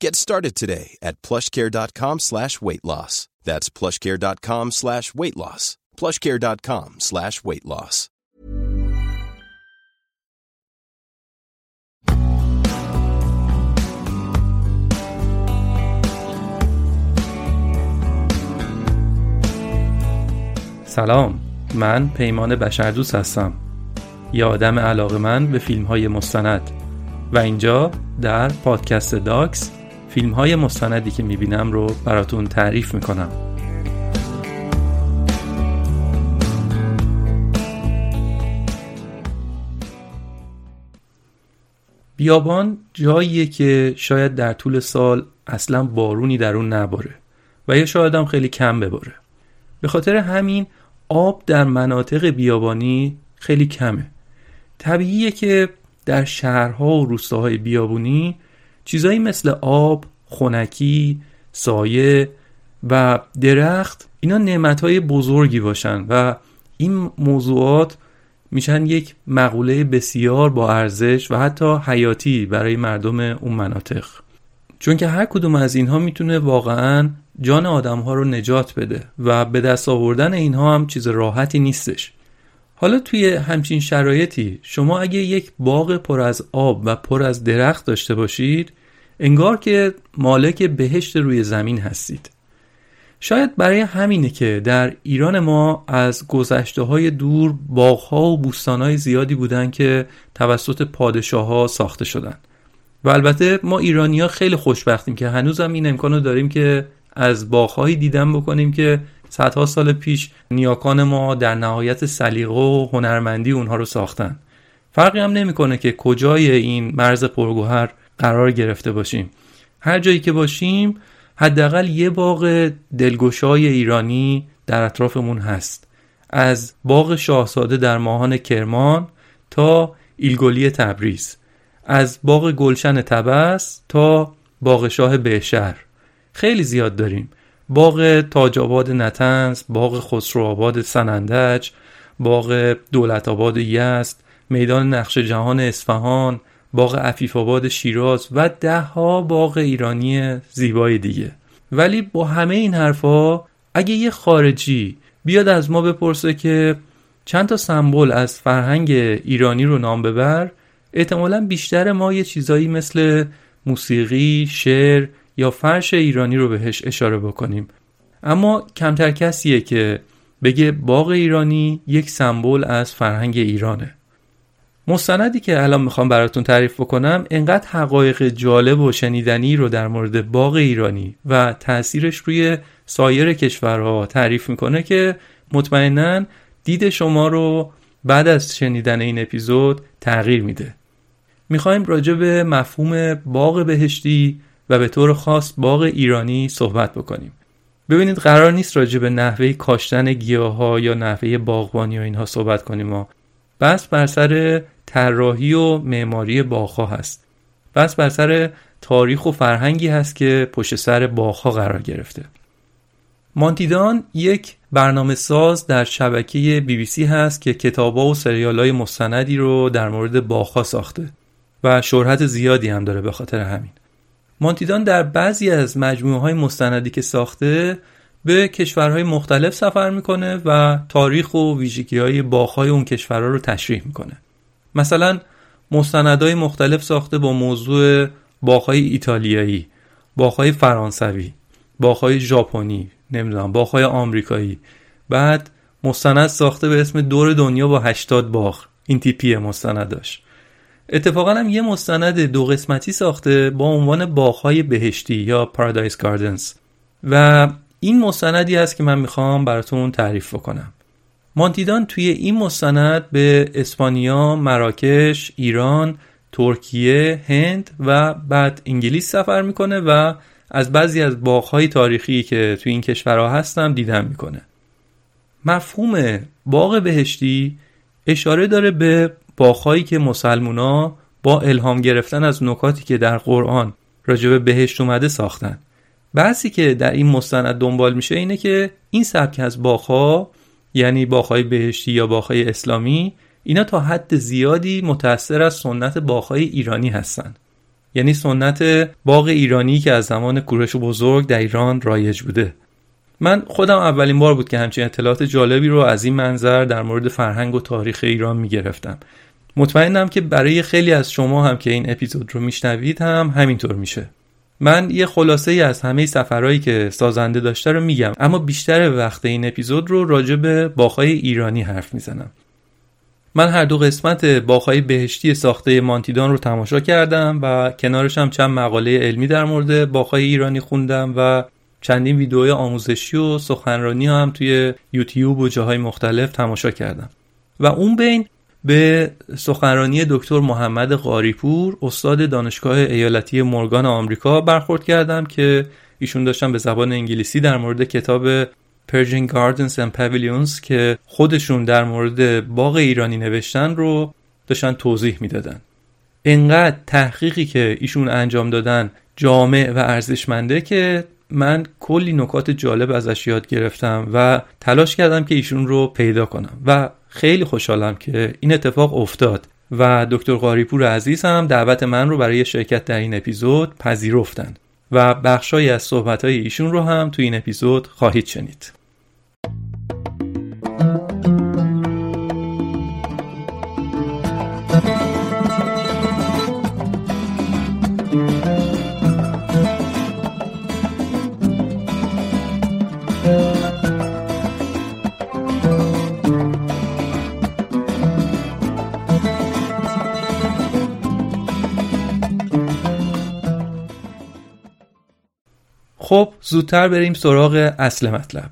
Get started today at plushcare.com slash weight loss. That's plushcare.com slash weight loss. plushcare.com slash weight loss. سلام من پیمان بشردوست هستم یه آدم علاقه من به فیلم های مستند و اینجا در پادکست داکس فیلم های مستندی که می‌بینم رو براتون تعریف می‌کنم. بیابان جاییه که شاید در طول سال اصلا بارونی در اون نباره و یا شاید هم خیلی کم بباره. به خاطر همین آب در مناطق بیابانی خیلی کمه. طبیعیه که در شهرها و روستاهای بیابونی چیزایی مثل آب، خونکی، سایه و درخت اینا نعمتهای بزرگی باشن و این موضوعات میشن یک مقوله بسیار با ارزش و حتی حیاتی برای مردم اون مناطق. چون که هر کدوم از اینها می‌تونه واقعا جان آدم ها رو نجات بده و به دست آوردن اینها هم چیز راحتی نیستش. حالا توی همچین شرایطی شما اگه یک باغ پر از آب و پر از درخت داشته باشید انگار که مالک بهشت روی زمین هستید. شاید برای همینه که در ایران ما از گذشته های دور باغها و بوستانهای زیادی بودن که توسط پادشاه ها ساخته شدن. و البته ما ایرانی ها خیلی خوشبختیم که هنوز هم این امکانو داریم که از باغهایی دیدن بکنیم که صدها سال پیش نیاکان ما در نهایت سلیقه و هنرمندی اونها رو ساختن. فرقی هم نمی‌کنه که کجای این مرز پرگوهر قرار گرفته باشیم. هر جایی که باشیم حداقل یه باغ دلگشای ایرانی در اطرافمون هست. از باغ شاهزاده در ماهان کرمان تا ایلگولی تبریز. از باغ گلشن تبس تا باغ شاه بهشهر. خیلی زیاد داریم. باغ تاج آباد نتنز باغ خسرو آباد سنندج باغ دولت آباد یزد میدان نقش جهان اصفهان باغ عفیف آباد شیراز و ده ها باغ ایرانی زیبای دیگه. ولی با همه این حرفا اگه یه خارجی بیاد از ما بپرسه که چند تا سمبل از فرهنگ ایرانی رو نام ببر احتمالا بیشتر ما یه چیزایی مثل موسیقی، شعر یا فرش ایرانی رو بهش اشاره بکنیم. اما کمتر کسیه که بگه باغ ایرانی یک سمبل از فرهنگ ایرانه. مستندی که الان می‌خوام براتون تعریف بکنم انقدر حقایق جالب و شنیدنی رو در مورد باغ ایرانی و تاثیرش روی سایر کشورها تعریف می‌کنه که مطمئنا دید شما رو بعد از شنیدن این اپیزود تغییر میده. می‌خوایم راجع به مفهوم باغ بهشتی و به طور خاص باغ ایرانی صحبت بکنیم. ببینید قرار نیست راجع به نحوه کاشتن گیاه ها یا نحوه باغبانی و اینها صحبت کنیم ما. بس بر سر طراحی و معماری باغها هست. بس بر سر تاریخ و فرهنگی هست که پشت سر باغها قرار گرفته. مانتیدان یک برنامه ساز در شبکه بی بی سی هست که کتابا و سریال های مستندی رو در مورد باخا ساخته و شهرت زیادی هم داره به خاطر همین. مانتیدان در بعضی از مجموعه های مستندی که ساخته به کشورهای مختلف سفر می‌کنه و تاریخ و ویژگی های باخهای اون کشورها رو تشریح می‌کنه. مثلا مستندهای مختلف ساخته با موضوع باخهای ایتالیایی باخهای فرانسوی باخهای ژاپنی نمی‌دونم باخهای آمریکایی. بعد مستند ساخته به اسم دور دنیا با 80 باخ. این تیپی مستنداش اتفاقا هم یه مستند دو قسمتی ساخته با عنوان باخهای بهشتی یا پارادایس گاردنز و این مستندی است که من می‌خوام براتون تعریف بکنم. مانتیدان توی این مستند به اسپانیا، مراکش، ایران، ترکیه، هند و بعد انگلیس سفر می‌کنه و از بعضی از باغهای تاریخی که توی این کشورها هستم دیدن می‌کنه. مفهوم باغ بهشتی اشاره داره به باغهایی که مسلمونا با الهام گرفتن از نکاتی که در قرآن راجب بهشت اومده ساختن. بحثی که در این مستند دنبال میشه اینه که این سبک از باغها یعنی باغهای بهشتی یا باغهای اسلامی اینا تا حد زیادی متأثر از سنت باغهای ایرانی هستند یعنی سنت باغ ایرانی که از زمان کوروش بزرگ در ایران رایج بوده. من خودم اولین بار بود که همچین اطلاعات جالبی رو از این منظر در مورد فرهنگ و تاریخ ایران می‌گرفتم. مطمئنم که برای خیلی از شما هم که این اپیزود رو میشنوید هم همینطور میشه. من یه خلاصه ای از همه سفرهایی که سازنده داشته رو میگم اما بیشتر وقت این اپیزود رو راجع به باغهای ایرانی حرف می‌زنم. من هر دو قسمت باغهای بهشتی ساخته مانتیدان رو تماشا کردم و کنارش هم چند مقاله علمی در مورد باغهای ایرانی خوندم و چندین ویدیوهای آموزشی و سخنرانی هم توی یوتیوب و جاهای مختلف تماشا کردم. و اون بین به سخنرانی دکتر محمد قاریپور استاد دانشگاه ایالتی مورگان آمریکا برخورد کردم که ایشون داشتن به زبان انگلیسی در مورد کتاب Persian Gardens and Pavilions که خودشون در مورد باغ ایرانی نوشتن رو داشتن توضیح می‌دادن. انقدر تحقیقی که ایشون انجام دادن جامع و ارزشمنده که من کلی نکات جالب ازش یاد گرفتم و تلاش کردم که ایشون رو پیدا کنم. و خیلی خوشحالم که این اتفاق افتاد و دکتر قاریپور عزیز هم دعوت من رو برای شرکت در این اپیزود پذیرفتند و بخشایی از صحبتهای ایشون رو هم تو این اپیزود خواهید شنید. خب زودتر بریم سراغ اصل مطلب.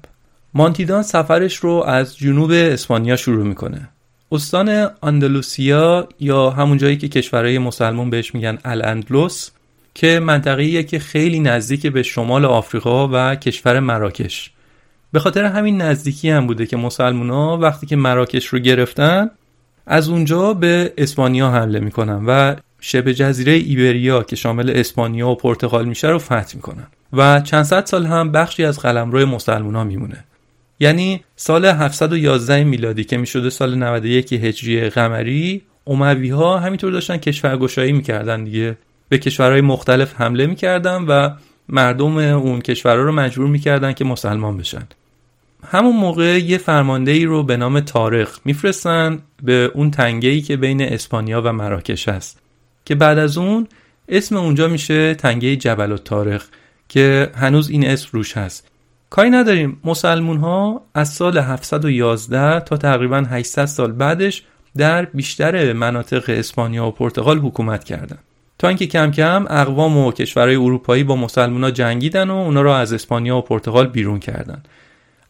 مانتیدان سفرش رو از جنوب اسپانیا شروع می‌کنه. استان اندلوسیا یا همون جایی که کشورهای مسلمان بهش میگن الاندلس که منطقه‌ایه که خیلی نزدیک به شمال آفریقا و کشور مراکش. به خاطر همین نزدیکی هم بوده که مسلمونا وقتی که مراکش رو گرفتن از اونجا به اسپانیا حمله می‌کنن و شبه جزیره ایبریا که شامل اسپانیا و پرتغال میشه رو فتح می‌کنن. و چند صد سال هم بخشی از قلمرو مسلمونا میمونه. یعنی سال 711 میلادی که می‌شده سال 91 هجری قمری اموی ها همینطور داشتن کشورگشایی می‌کردن دیگه. به کشورهای مختلف حمله می‌کردن و مردم اون کشورها رو مجبور می‌کردن که مسلمان بشن. همون موقع یه فرمانده ای رو به نام تارق میفرستن. به اون تنگه که بین اسپانیا و مراکش هست. که بعد از اون اسم اونجا میشه تنگه جبل و تارق که هنوز این اسم روش هست. کاری نداریم. مسلمون ها از سال 711 تا تقریبا 800 سال بعدش در بیشتر مناطق اسپانیا و پرتغال حکومت کردند. تا اینکه کم کم اقوام و کشورهای اروپایی با مسلمان ها جنگیدن و اونا را از اسپانیا و پرتغال بیرون کردن.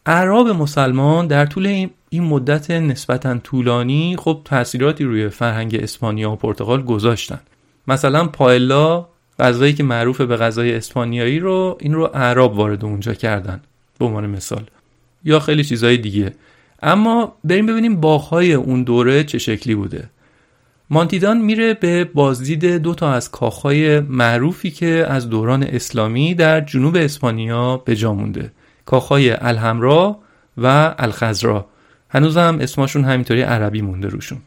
اعراب مسلمان در طول این مدت نسبتا طولانی خب تاثیراتی روی فرهنگ اسپانیا و پرتغال گذاشتن. مثلا پایلا غذایی که معروف به غذای اسپانیایی رو این رو اعراب وارد اونجا کردن به عنوان مثال. یا خیلی چیزهای دیگه. اما بریم ببینیم باغهای اون دوره چه شکلی بوده. مانتیدان میره به بازدید دو تا از کاخهای معروفی که از دوران اسلامی در جنوب اسپانیا به جا مونده. کاخهای الحمرا و الخزرا هنوز هم اسمشون همینطوری عربی مونده روشون.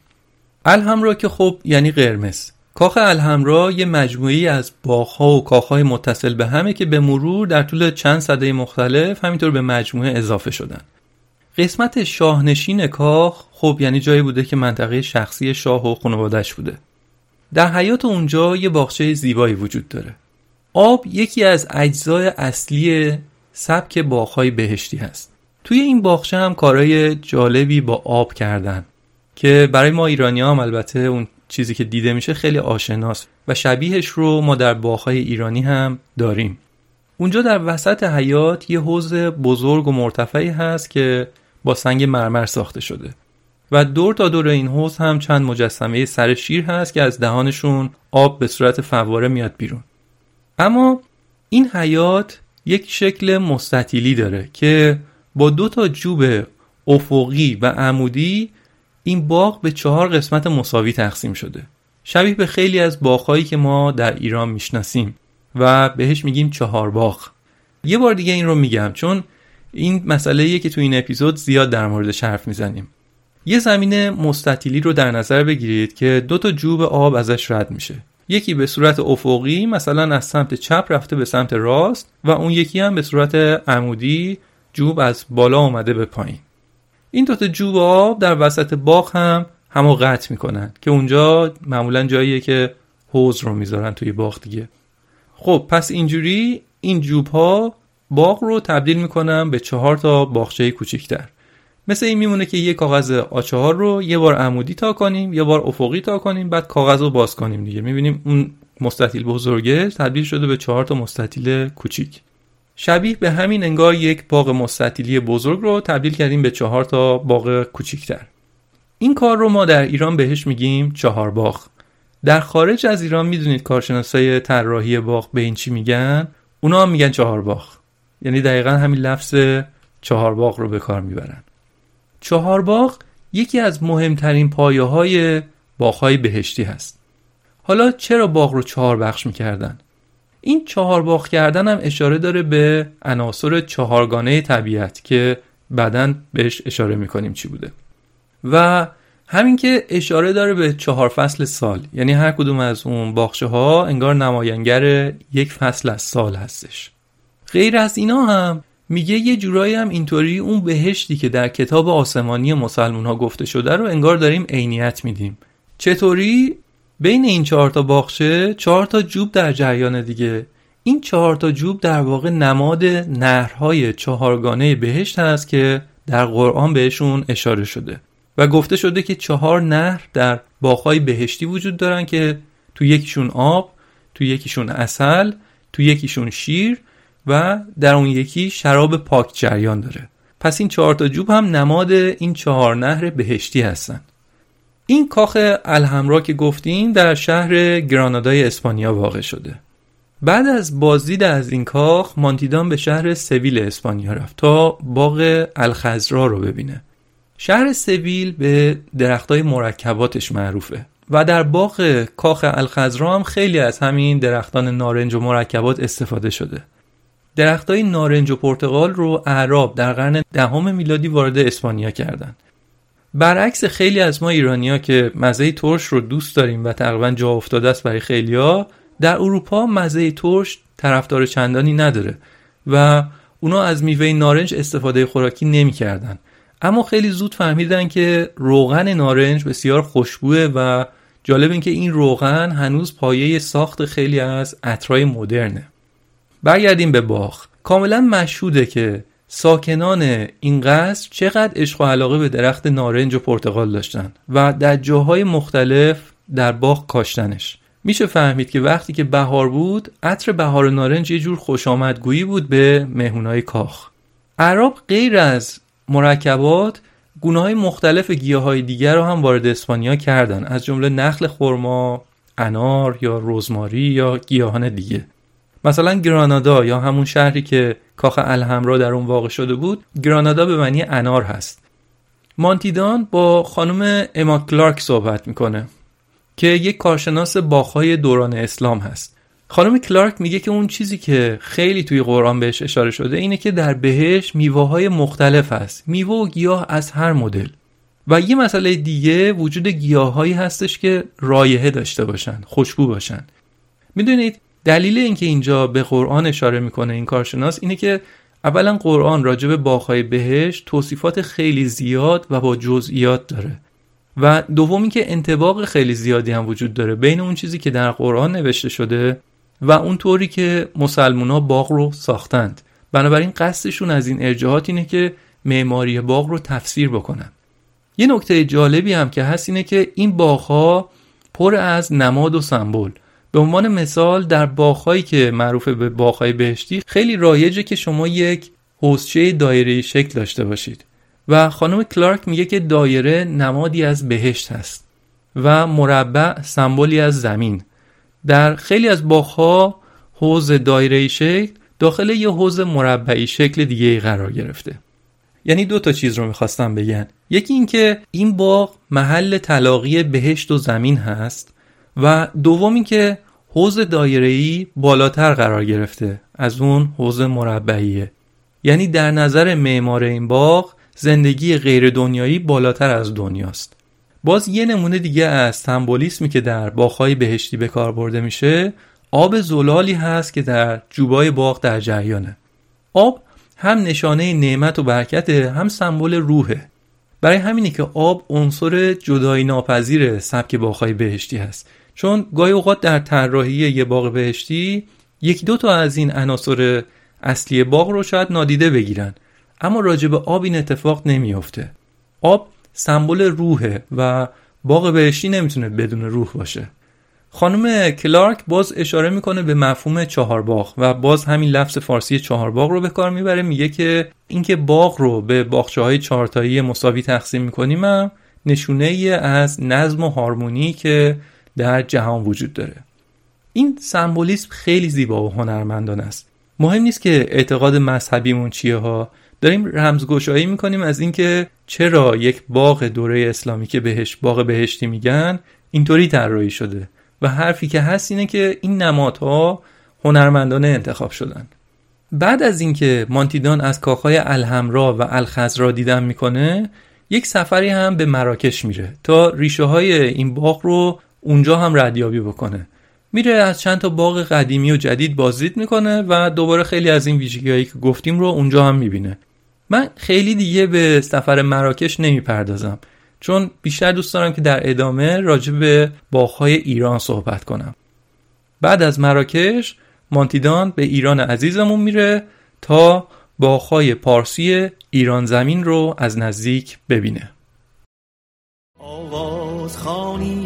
الحمرا که خب یعنی قرمز. کاخ الحمرا یه مجموعی از باغها و کاخهای متصل به همه که به مرور در طول چند صده مختلف همینطور به مجموعه اضافه شدن. قسمت شاهنشین کاخ خب یعنی جایی بوده که منطقه شخصی شاه و خانوادش بوده. در حیات اونجا یه باغچه زیبایی وجود داره. آب یکی از اجزای اصلی سبک باغهای بهشتی هست. توی این باغچه هم کارهای جالبی با آب کردن که برای ما ایرانی هم البته اون چیزی که دیده میشه خیلی آشناست و شبیهش رو ما در باغهای ایرانی هم داریم. اونجا در وسط حیات یه حوز بزرگ و مرتفعی هست که با سنگ مرمر ساخته شده. و دور تا دور این حوز هم چند مجسمه سر شیر هست که از دهانشون آب به صورت فواره میاد بیرون. اما این حیات یک شکل مستطیلی داره که با دو تا جوب افقی و عمودی این باغ به چهار قسمت مساوی تقسیم شده. شبیه به خیلی از باغهایی که ما در ایران می‌شناسیم و بهش میگیم چهار باغ. یه بار دیگه این رو میگم چون این مسئله که تو این اپیزود زیاد در موردش حرف می‌زنیم. یه زمین مستطیلی رو در نظر بگیرید که دو تا جوب آب ازش رد میشه. یکی به صورت افقی مثلا از سمت چپ رفته به سمت راست و اون یکی هم به صورت عمودی جوب از بالا اومده به پایین. این دوتا جوب آب در وسط باغ هم همو قطع می‌کنن که اونجا معمولا جاییه که حوز رو می‌ذارن توی باغ دیگه. خب پس اینجوری این جوب ها باغ رو تبدیل می‌کنن به چهار تا باغچه کوچیکتر. مثل این میمونه که یه کاغذ آچهار رو یه بار عمودی تا کنیم یه بار افقی تا کنیم بعد کاغذ رو باز کنیم دیگه. می‌بینیم اون مستطیل بزرگه تبدیل شده به چهار تا مستطیل کوچیک. شبیه به همین انگار یک باغ مستطیلی بزرگ رو تبدیل کردیم به چهار تا باغ کوچیکتر. این کار رو ما در ایران بهش میگیم چهار باغ. در خارج از ایران می‌دونید کارشناسای طراحی باغ به این چی میگن؟ اونا هم میگن چهار باغ. یعنی دقیقا همین لفظ چهار باغ رو به کار می‌برن. چهار باغ یکی از مهمترین پایه های بهشتی هست. حالا چرا باغ رو چهار بخش می‌کردن؟ این چهار باغ کردن هم اشاره داره به عناصر چهارگانه طبیعت که بعدا بهش اشاره می‌کنیم چی بوده. و همین که اشاره داره به چهار فصل سال یعنی هر کدوم از اون باخشه ها انگار نماینگر یک فصل از سال هستش. غیر از اینا هم میگه یه جورایی هم اینطوری اون بهشتی که در کتاب آسمانی مسلمون ها گفته شده رو انگار داریم عینیت میدیم. چطوری؟ بین این چهار تا باغچه چهار تا جوب در جریان دیگه. این چهار تا جوب در واقع نماد نهرهای چهارگانه بهشت هست که در قرآن بهشون اشاره شده. و گفته شده که چهار نهر در باغهای بهشتی وجود دارن که تو یکیشون آب تو یکیشون اصل تو یکیشون شیر و در اون یکی شراب پاک جریان داره. پس این چهار تا جوب هم نماد این چهار نهر بهشتی هستن. این کاخ الحمرا که گفتیم در شهر گرانادای اسپانیا واقع شده. بعد از بازدید از این کاخ مانتیدان به شهر سویل اسپانیا رفت تا باغ الخزرا رو ببینه. شهر سویل به درختای مرکباتش معروفه و در باغ کاخ الخزرا هم خیلی از همین درختان نارنج و مرکبات استفاده شده. درختای نارنج و پرتغال رو اعراب در قرن دهم میلادی وارد اسپانیا کردند. برعکس خیلی از ما ایرانیا که مزه ترش رو دوست داریم و تقریبا جا افتاده است برای خیلیا در اروپا مزه ترش طرفدار چندانی نداره و اونا از میوه نارنج استفاده خوراکی نمی‌کردن. اما خیلی زود فهمیدن که روغن نارنج بسیار خوشبوه و جالب این که این روغن هنوز پایه ساخت خیلی از عطرای مدرنه. برگردیم به باغ. کاملا مشهوده که ساکنان این قصر چقدر عشق و علاقه به درخت نارنج و پرتقال داشتن و در جاهای مختلف در باغ کاشتنش. میشه فهمید که وقتی که بهار بود عطر بهار نارنج یه جور خوش آمدگویی بود به مهمونای کاخ. عرب غیر از مرکبات گونه های مختلف گیاه های دیگر رو هم وارد اسپانیا کردن از جمله نخل خرما، انار یا رزماری یا گیاهان دیگه. مثلا گرانادا یا همون شهری که کاخ الهمرا در اون واقع شده بود گرانادا به معنی انار هست. مانتیدان با خانم اما کلارک صحبت می‌کنه که یک کارشناس باخهای دوران اسلام هست. خانم کلارک میگه که اون چیزی که خیلی توی قرآن بهش اشاره شده اینه که در بهش میوه های مختلف هست. میوه و گیاه از هر مدل. و یه مسئله دیگه وجود گیاهایی هستش که رایحه داشته باشن خوشبو باشن. می‌دونید دلیل اینکه اینجا به قرآن اشاره می‌کنه این کارشناس اینه که اولا قرآن راجع به باغهای بهش توصیفات خیلی زیاد و با جزئیات داره. و دوم اینکه انتباق خیلی زیادی هم وجود داره بین اون چیزی که در قرآن نوشته شده و اون طوری که مسلمونا باغ رو ساختند. بنابراین قصدشون از این ارجاعات اینه که معماری باغ رو تفسیر بکنن. یه نکته جالبی هم که هست اینه که این باغها پر از نماد و سمبل. به عنوان مثال در باغهایی که معروف به باغهای بهشتی خیلی رایجه که شما یک حوزچه دایره شکل داشته باشید. و خانم کلارک میگه که دایره نمادی از بهشت هست و مربع سمبولی از زمین. در خیلی از باغها حوز دایره شکل داخل یه حوز مربعی شکل دیگه قرار گرفته. یعنی دو تا چیز رو می‌خواستم بگن. یکی اینکه این باغ محل تلاقی بهشت و زمین هست و دوم اینکه حوز دایره‌ای بالاتر قرار گرفته. از اون حوز مربعیه. یعنی در نظر معمار این باغ زندگی غیر دنیایی بالاتر از دنیاست. باز یه نمونه دیگه از سمبولیسمی که در باغ‌های بهشتی به کار برده میشه آب زلالی هست که در جوبای باغ در جریانه. آب هم نشانه نعمت و برکت هم سمبل روحه. برای همینه که آب عنصر جدایی ناپذیر سبک باغ‌های بهشتی هست. چون گاهی اوقات در طراحی یه باغ بهشتی یکی دو تا از این عناصر اصلی باغ رو شاید نادیده بگیرن. اما راجع به آب این اتفاق نمیافته. آب سمبل روحه و باغ بهشتی نمی‌تونه بدون روح باشه. خانم کلارک باز اشاره می‌کنه به مفهوم چهار باغ و باز همین لفظ فارسی چهار باغ رو به کار می‌بره. میگه که اینکه باغ رو به باغچه های چهارتایی مساوی تقسیم می‌کنیم هم نشونه ای از نظم و هارمونی که در جهان وجود داره. این سمبولیسم خیلی زیبا و هنرمندانه است. مهم نیست که اعتقاد مذهبیمون چیه ها. داریم رمزگشایی می‌کنیم از اینکه چرا یک باغ دوره اسلامی که بهش باغ بهشتی میگن اینطوری طراحی شده. و حرفی که هست اینه که این نمادها هنرمندانه انتخاب شدن. بعد از اینکه مانتیدان از کاخهای الحمرا و الخزرا دیدن می‌کنه یک سفری هم به مراکش میره تا ریشه های این باغ رو اونجا هم ردیابی بکنه. میره از چند تا باغ قدیمی و جدید بازدید می‌کنه و دوباره خیلی از این ویژگیهایی که گفتیم رو اونجا هم می‌بینه. من خیلی دیگه به سفر مراکش نمی‌پردازم چون بیشتر دوست دارم که در ادامه راجع به باغهای ایران صحبت کنم. بعد از مراکش مانتیدان به ایران عزیزمون میره تا باغهای پارسی ایران زمین رو از نزدیک ببینه. آواز خانی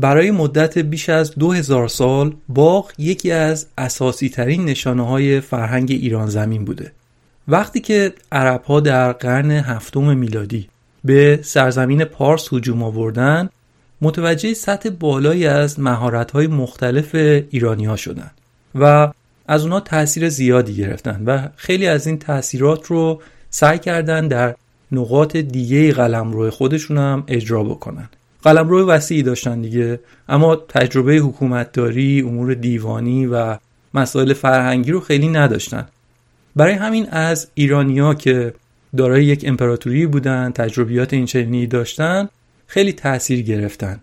برای مدت بیش از دو هزار سال باغ یکی از اساسی ترین نشانه های فرهنگ ایران زمین بوده. وقتی که عرب ها در قرن هفتم میلادی به سرزمین پارس هجوم آوردن متوجه سطح بالایی از مهارت های مختلف ایرانی ها شدن و از اونها تاثیر زیادی گرفتن و خیلی از این تاثیرات رو سعی کردن در نقاط دیگه قلمرو خودشون هم اجرا بکنن. قلمرو وسیعی داشتن دیگه. اما تجربه حکومتداری امور دیوانی و مسائل فرهنگی رو خیلی نداشتن. برای همین از ایرانیا که دارای یک امپراتوری بودن تجربیات این چنینی داشتن خیلی تاثیر گرفتن.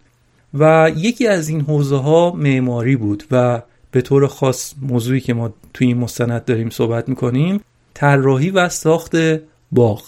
و یکی از این حوزه ها معماری بود و به طور خاص موضوعی که ما توی این مستند داریم صحبت می‌کنیم طراحی و ساخت باغ.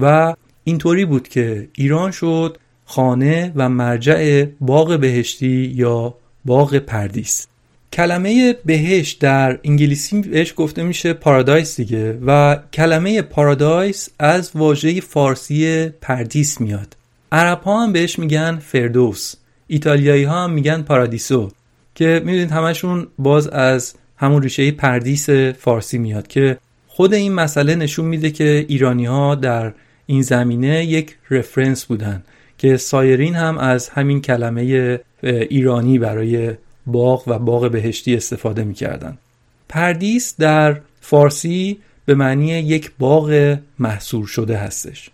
و اینطوری بود که ایران شد خانه و مرجع باغ بهشتی یا باغ پردیس. کلمه بهشت در انگلیسی بهش گفته میشه پارادایس دیگه و کلمه پارادایس از واژه فارسی پردیس میاد. عرب ها هم بهش میگن فردوس ایتالیایی ها هم میگن پارادیسو که می‌دونید همشون باز از همون ریشه پردیس فارسی میاد که خود این مسئله نشون میده که ایرانی ها در این زمینه یک رفرنس بودن. که سایرین هم از همین کلمه ایرانی برای باغ و باغ بهشتی استفاده می‌کردن. پردیس در فارسی به معنی یک باغ محصور شده هستش.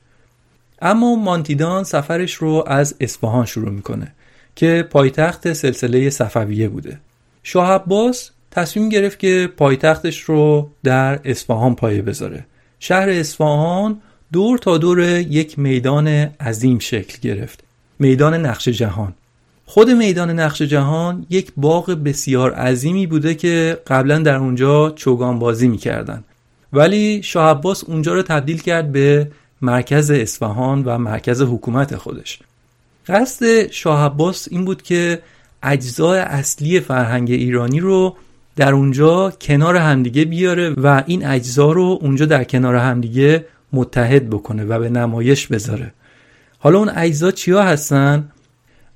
اما مانتیدان سفرش رو از اصفهان شروع می‌کنه که پایتخت سلسله صفویه بوده. شاه عباس تصمیم گرفت که پایتختش رو در اصفهان پایه بذاره. شهر اصفهان دور تا دور یک میدان عظیم شکل گرفت. میدان نقش جهان. خود میدان نقش جهان یک باغ بسیار عظیمی بوده که قبلا در اونجا چوگان بازی می‌کردن ولی شاه عباس اونجا رو تبدیل کرد به مرکز اصفهان و مرکز حکومت خودش. قصد شاه عباس این بود که اجزای اصلی فرهنگ ایرانی رو در اونجا کنار همدیگه بیاره و این اجزا رو اونجا در کنار همدیگه متحد بکنه و به نمایش بذاره. حالا اون اجزا چیا هستن؟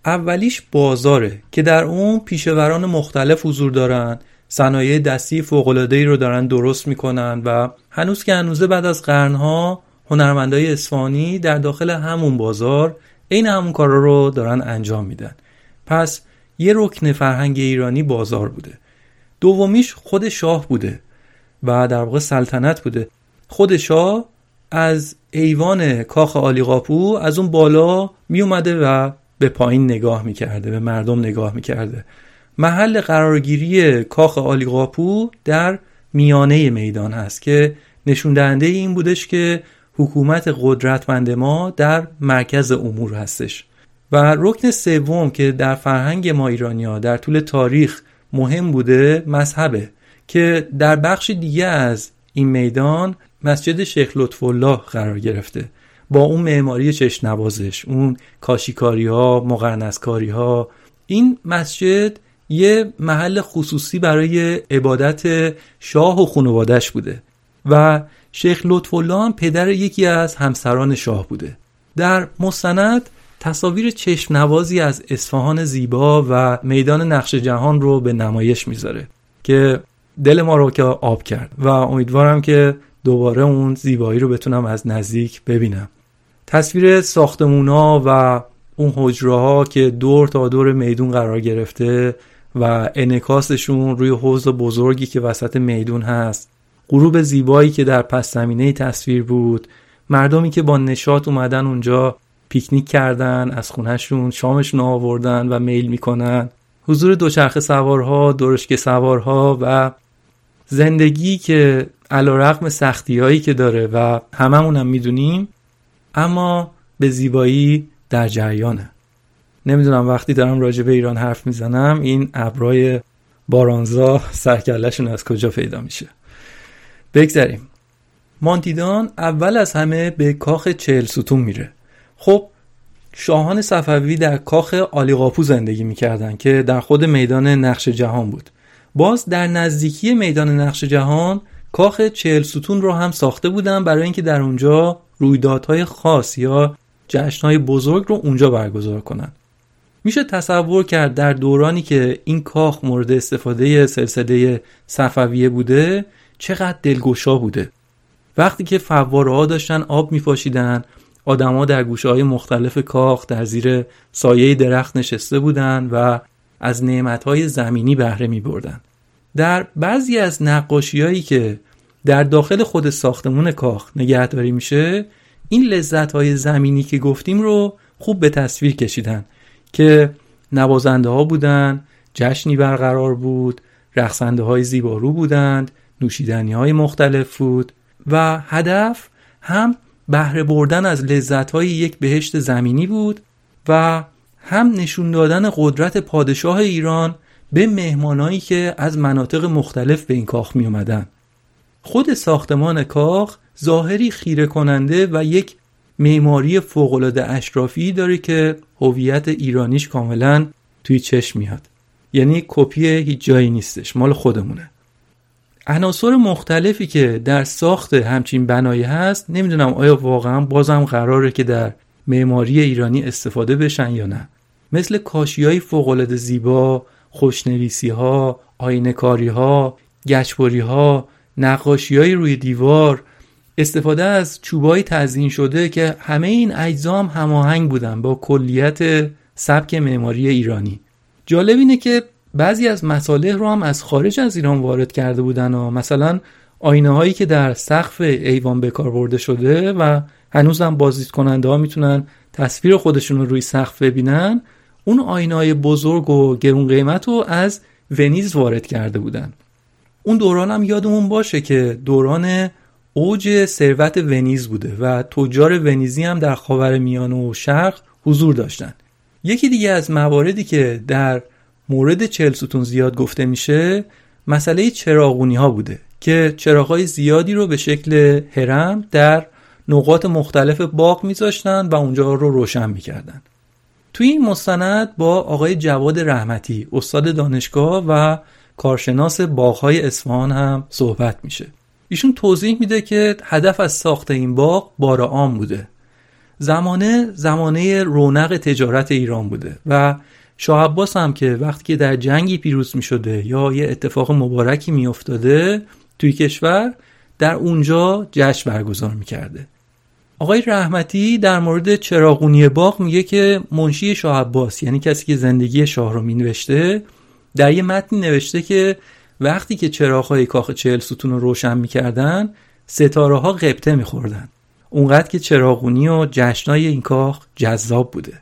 اولیش بازاره که در اون پیشوران مختلف حضور دارن. صنایع دستی فوق‌العاده‌ای رو دارن درست می‌کنن و هنوز که هنوزه بعد از قرنها هنرمندای اصفهانی در داخل همون بازار عین همون کارا رو دارن انجام میدن. پس یه رکن فرهنگ ایرانی بازار بوده. دومیش خود شاه بوده و در واقع سلطنت بوده. خود شاه از ایوان کاخ آلیقاپو از اون بالا می اومده و به پایین نگاه می‌کرده به مردم نگاه می‌کرده. محل قرارگیری کاخ آلیقاپو در میانه میدان هست که نشون دهنده این بودش که حکومت قدرتمند ما در مرکز امور هستش. و رکن سوم که در فرهنگ ما ایرانیا در طول تاریخ مهم بوده مذهبه که در بخش دیگه از این میدان مسجد شیخ لطف الله قرار گرفته. با اون معماری چشم نوازش اون کاشیکاری ها مقرنسکاری ها این مسجد یه محل خصوصی برای عبادت شاه و خانوادش بوده و شیخ لطف الله هم پدر یکی از همسران شاه بوده. در مستند تصاویر چشم نوازی از اصفهان زیبا و میدان نقش جهان رو به نمایش می‌ذاره که دل ما رو که آب کرد و امیدوارم که دوباره اون زیبایی رو بتونم از نزدیک ببینم. تصویر ساختمونا و اون حجره ها که دور تا دور میدون قرار گرفته و انکاسشون روی حوض بزرگی که وسط میدون هست. غروب زیبایی که در پس زمینه تصویر بود. مردمی که با نشاط اومدن اونجا پیکنیک کردن از خونهشون شامشون آوردن و میل می‌کنن. حضور دوچرخه سوارها درشک سوارها و زندگی که علا رقم سختی هایی که داره و هممون هم می‌دونیم اما به زیبایی در جریانه. نمی‌دونم وقتی دارم راجع به ایران حرف می‌زنم این ابرای بارانزا سرکلشون از کجا پیدا میشه؟ بگذریم. مانتیدان اول از همه به کاخ چهل ستون میره. خب شاهان صفوی در کاخ آلیقاپو زندگی می‌کردن که در خود میدان نقش جهان بود. باز در نزدیکی میدان نقش جهان کاخ چهل ستون رو هم ساخته بودن برای اینکه در اونجا رویدادهای خاص یا جشنهای بزرگ رو اونجا برگزار کنن. میشه تصور کرد در دورانی که این کاخ مورد استفاده سلسله صفویه بوده چقدر دلگشا بوده. وقتی که فواره ها داشتن آب میپاشیدن آدما در گوشه های مختلف کاخ در زیر سایه درخت نشسته بودند و از نعمت های زمینی بهره می بردن. در بعضی از نقاشی هایی که در داخل خود ساختمون کاخ نگهداری میشه این لذت های زمینی که گفتیم رو خوب به تصویر کشیدن که نوازنده ها بودن جشنی برقرار بود رقصنده های زیبارو بودند نوشیدنی های مختلف بود و هدف هم بهره بردن از لذتهای یک بهشت زمینی بود و هم نشون دادن قدرت پادشاه ایران به مهمانایی که از مناطق مختلف به این کاخ می اومدن. خود ساختمان کاخ ظاهری خیره کننده و یک معماری فوقالعاده اشرافی داره که هویت ایرانیش کاملا توی چشم میاد یعنی کپی هیچ جایی نیستش مال خودمونه عناصر مختلفی که در ساخت همچین بنایی هست نمی‌دونم آیا واقعا بازم قراره که در معماری ایرانی استفاده بشن یا نه. مثل کاشی های فوقالعاده زیبا خوشنویسی ها آینکاری ها گچبری ها نقاشی های روی دیوار استفاده از چوبای تزیین شده که همه این اجزا هم هماهنگ بودن با کلیت سبک معماری ایرانی. جالب اینه که بعضی از مصالح رو هم از خارج از ایران وارد کرده بودن و مثلا آینه هایی که در سقف ایوان به کار برده شده و هنوز هم بازدید کننده ها می‌تونن تصویر خودشون رو روی سقف ببینن. اون آینه های بزرگ و گرون قیمت رو از ونیز وارد کرده بودن. اون دوران هم یادمون باشه که دوران اوج ثروت ونیز بوده و تجار ونیزی هم در خاور میانه و شرق حضور داشتن. یکی دیگه از مواردی که در مورد چهل ستون زیاد گفته میشه مسئله چراغونی ها بوده که چراغای زیادی رو به شکل هرم در نقاط مختلف باغ میذاشتن و اونجا رو روشن می‌کردن. توی این مستند با آقای جواد رحمتی استاد دانشگاه و کارشناس باغهای اصفهان هم صحبت میشه. ایشون توضیح میده که هدف از ساخت این باغ بار عام بوده. زمانه زمانه رونق تجارت ایران بوده و شاه عباس هم که وقتی که در جنگی پیروز می شده یا یه اتفاق مبارکی می افتاده توی کشور در اونجا جشن برگزار می کرده. آقای رحمتی در مورد چراغونی باغ میگه که منشی شاه عباس یعنی کسی که زندگی شاه رو می نوشته در یه متنی نوشته که وقتی که چراغهای کاخ چهل ستون رو روشن می‌کردن ستاره ها قبطه میخوردن اونقدر که چراغونی و جشنای این کاخ جذاب بوده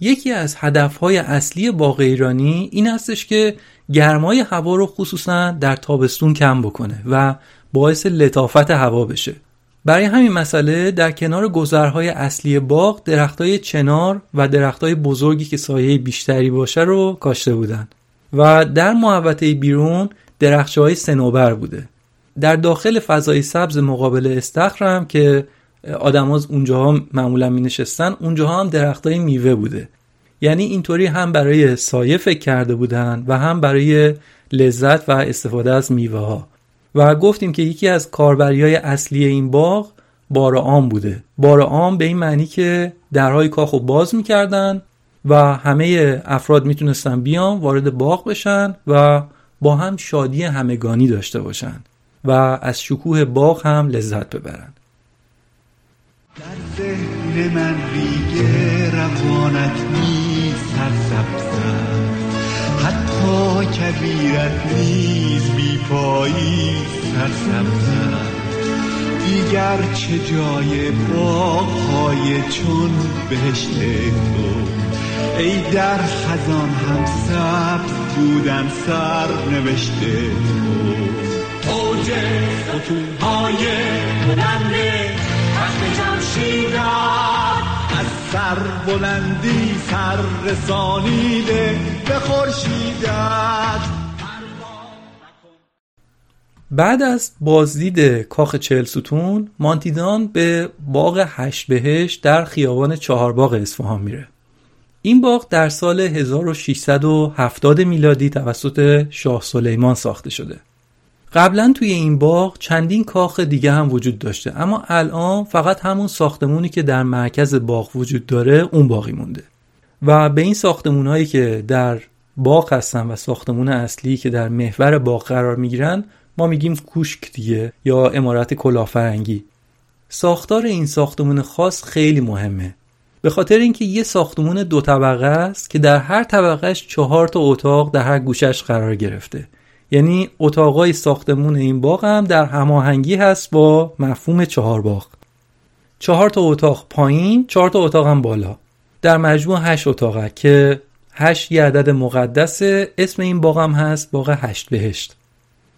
یکی از هدفهای اصلی باغ ایرانی این هستش که گرمای هوا رو خصوصا در تابستون کم بکنه و باعث لطافت هوا بشه. برای همین مسئله در کنار گذرهای اصلی باغ درختای چنار و درختای بزرگی که سایه بیشتری باشه رو کاشته بودن. و در محوطه بیرون درخچه های سنوبر بوده. در داخل فضای سبز مقابل استخر هم که آدم ها اونجاها معمولا می نشستن اونجاها هم درخت های میوه بوده. یعنی اینطوری هم برای سایه فکر کرده بودن و هم برای لذت و استفاده از میوه ها و گفتیم که یکی از کاربری های اصلی این باغ بار آم بوده. بار آم به این معنی که درهای کاخ رو باز می‌کردن و همه افراد می‌تونستن بیان وارد باغ بشن و با هم شادی همگانی داشته باشن و از شکوه باغ هم لذت ببرن. در ذهن من ریگه روانت نیز کبیرت نیز بی پایی سرسبزد دیگر چه جای باغهای چون بهشت تو؟ ای در خزان هم سبز بودن سر نوشته تو. اوج ستونهای بلنده وقت جمشیدت از سر بلندی سر رسانیده به خورشیدت بعد از بازدید کاخ چهل ستون مانتیدان به باغ هشت بهشت در خیابان چهارباغ اصفهان میره این باغ در سال 1670 میلادی توسط شاه سلیمان ساخته شده. قبلا توی این باغ چندین کاخ دیگه هم وجود داشته. اما الان فقط همون ساختمونی که در مرکز باغ وجود داره اون باقی مونده. و به این ساختمون هایی که در باغ هستن و ساختمون اصلی که در محور باغ قرار می‌گیرن ما میگیم کوشک دیگه یا امارت کلافرنگی ساختار این ساختمون خاص خیلی مهمه. به خاطر اینکه یه ساختمون دو طبقه است که در هر طبقهش چهار تا اتاق در هر گوشش قرار گرفته. یعنی اتاقای ساختمون این باغ هم در هماهنگی هست با مفهوم چهار باغ. چهار تا اتاق پایین چهار تا اتاق هم بالا. در مجموع هشت اتاقه که هشت یه عدد مقدس اسم این باغ هم هست باغ هشت بهشت.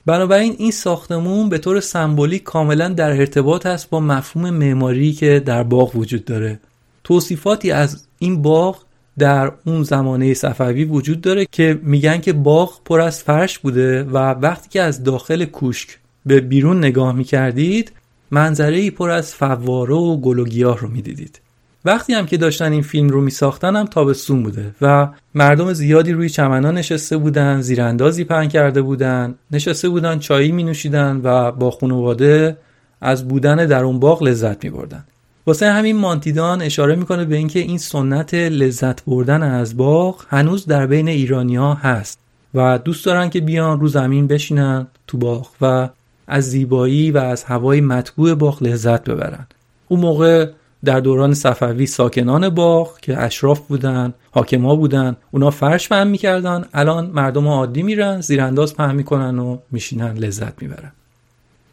بنابراین این ساختمون به طور سمبولیک کاملا در ارتباط است با مفهوم معماری که در باغ وجود داره. توصیفاتی از این باغ در اون زمانه صفوی وجود داره که میگن که باغ پر از فرش بوده و وقتی که از داخل کوشک به بیرون نگاه می‌کردید منظره ای پر از فواره و گل و گیاه رو می‌دیدید. وقتی هم که داشتن این فیلم رو میساختن هم تابستون بوده و مردم زیادی روی چمنا نشسته بودن زیراندازی پهن کرده بودن نشسته بودن چایی می نوشیدن و با خانواده از بودن در اون باغ لذت می بردن واسه همین مانتیدان اشاره می‌کنه به اینکه این سنت لذت بردن از باغ هنوز در بین ایرانی ها هست و دوست دارن که بیان رو زمین بشینن تو باغ و از زیبایی و از هوای مطبوع باغ لذت ببرن. اون موقع در دوران صفوی ساکنان باغ که اشراف بودن حاکما بودن اونا فرش پهن می‌کردن. الان مردم عادی میرن زیرانداز پهن می‌کنن و میشینن لذت می‌برن.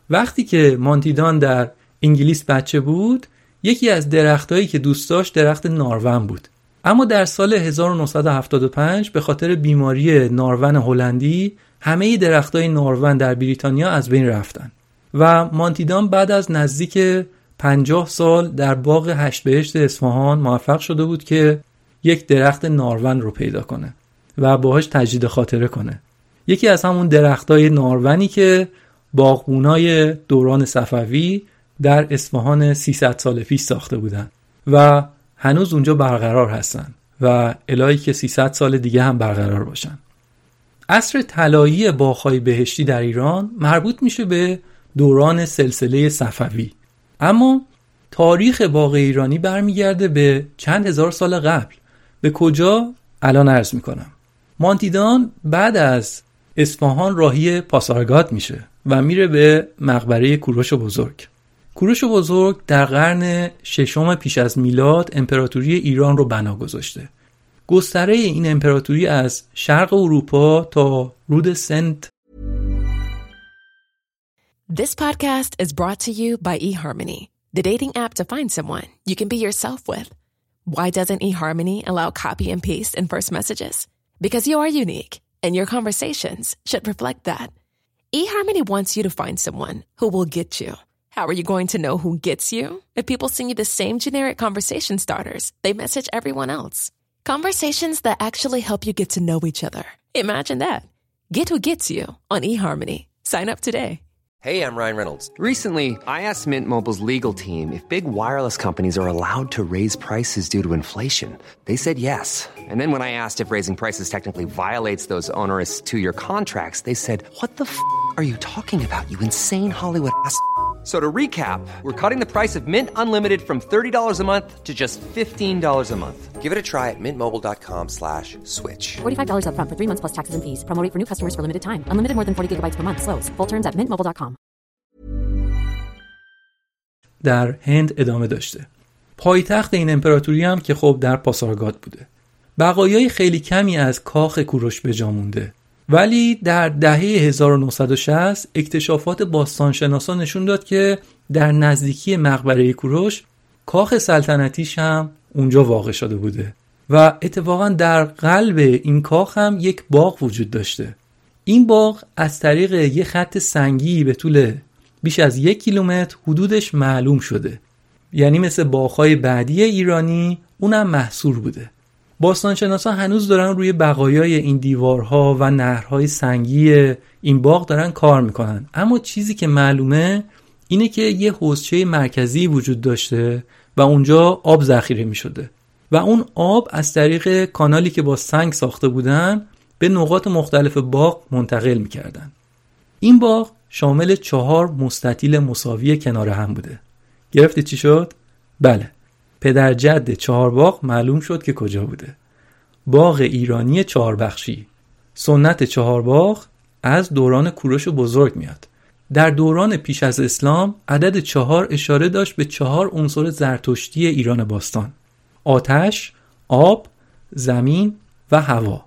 وقتی که مانتیدان در انگلیس بچه بود یکی از درختهایی که دوست داشت درخت نارون بود. اما در سال 1975 به خاطر بیماری نارون هلندی همه درختای نارون در بریتانیا از بین رفتن. و مانتیدان بعد از نزدیک 50 سال در باغ هشت بهشت اصفهان موفق شده بود که یک درخت نارون رو پیدا کنه و باهاش تجدید خاطره کنه. یکی از همون درختای نارونی که باغبونای دوران صفوی در اصفهان 300 سال پیش ساخته بودن و هنوز اونجا برقرار هستن و الهی که 300 سال دیگه هم برقرار باشن عصر طلایی باغ‌های بهشتی در ایران مربوط میشه به دوران سلسله صفوی. اما تاریخ باغ ایرانی برمیگرده به چند هزار سال قبل. به کجا؟ الان عرض می‌کنم. مانتیدان بعد از اصفهان راهی پاسارگاد میشه و میره به مقبره کوروش بزرگ. کوروش بزرگ در قرن ششم پیش از میلاد امپراتوری ایران رو بنا گذاشته گستره این امپراتوری از شرق اروپا تا رود سنت This podcast is brought to you by eHarmony, the dating app to find someone you can be yourself with. Why doesn't eHarmony allow copy and paste in first messages? Because you are unique, and your conversations should reflect that. eHarmony wants you to find someone who will get you. How are you going to know who gets you? If people send you the same generic conversation starters, they message everyone else. Conversations that actually help you get to know each other. Imagine that. Get who gets you on eHarmony. Sign up today. Hey, I'm Ryan Reynolds. Recently, I asked Mint Mobile's legal team if big wireless companies are allowed to raise prices due to inflation. They said yes. And then when I asked if raising prices technically violates those onerous two year contracts, they said, What the f are you talking about, you insane Hollywood ass? So to recap, we're cutting the price of Mint Unlimited from $30 a month to just $15 a month. Give it a try at mintmobile.com slash switch. $45 upfront for three months plus taxes and fees. Promoting for new customers for limited time. Unlimited more than 40 gigabytes per month. Slows. Full terms at mintmobile.com. در هند ادامه داشته پایتخت این امپراتوری هم که خب در پاسارگاد بوده بقایای خیلی کمی از کاخ کوروش به جا مونده ولی در دهه 1960 اکتشافات باستانشناسا نشون داد که در نزدیکی مقبره کوروش کاخ سلطنتیش هم اونجا واقع شده بوده و اتفاقا در قلب این کاخ هم یک باغ وجود داشته. این باغ از طریق یک خط سنگی به طول بیش از یک کیلومتر حدودش معلوم شده. یعنی مثل باغهای بعدی ایرانی اونم محصور بوده. باستانشناسا هنوز دارن روی بقایای این دیوارها و نهرهای سنگی این باغ دارن کار می‌کنن. اما چیزی که معلومه اینه که یه حوزچه مرکزی وجود داشته و اونجا آب ذخیره می‌شده. و اون آب از طریق کانالی که با سنگ ساخته بودن به نقاط مختلف باغ منتقل می‌کردن. این باغ شامل چهار مستطیل مساوی کنار هم بوده. گرفتی چی شد؟ بله. پدر جد چهار باغ معلوم شد که کجا بوده. باغ ایرانی چهار بخشی سنت چهار باغ از دوران کوروش بزرگ میاد. در دوران پیش از اسلام عدد چهار اشاره داشت به چهار عنصر زرتشتی ایران باستان. آتش، آب، زمین و هوا.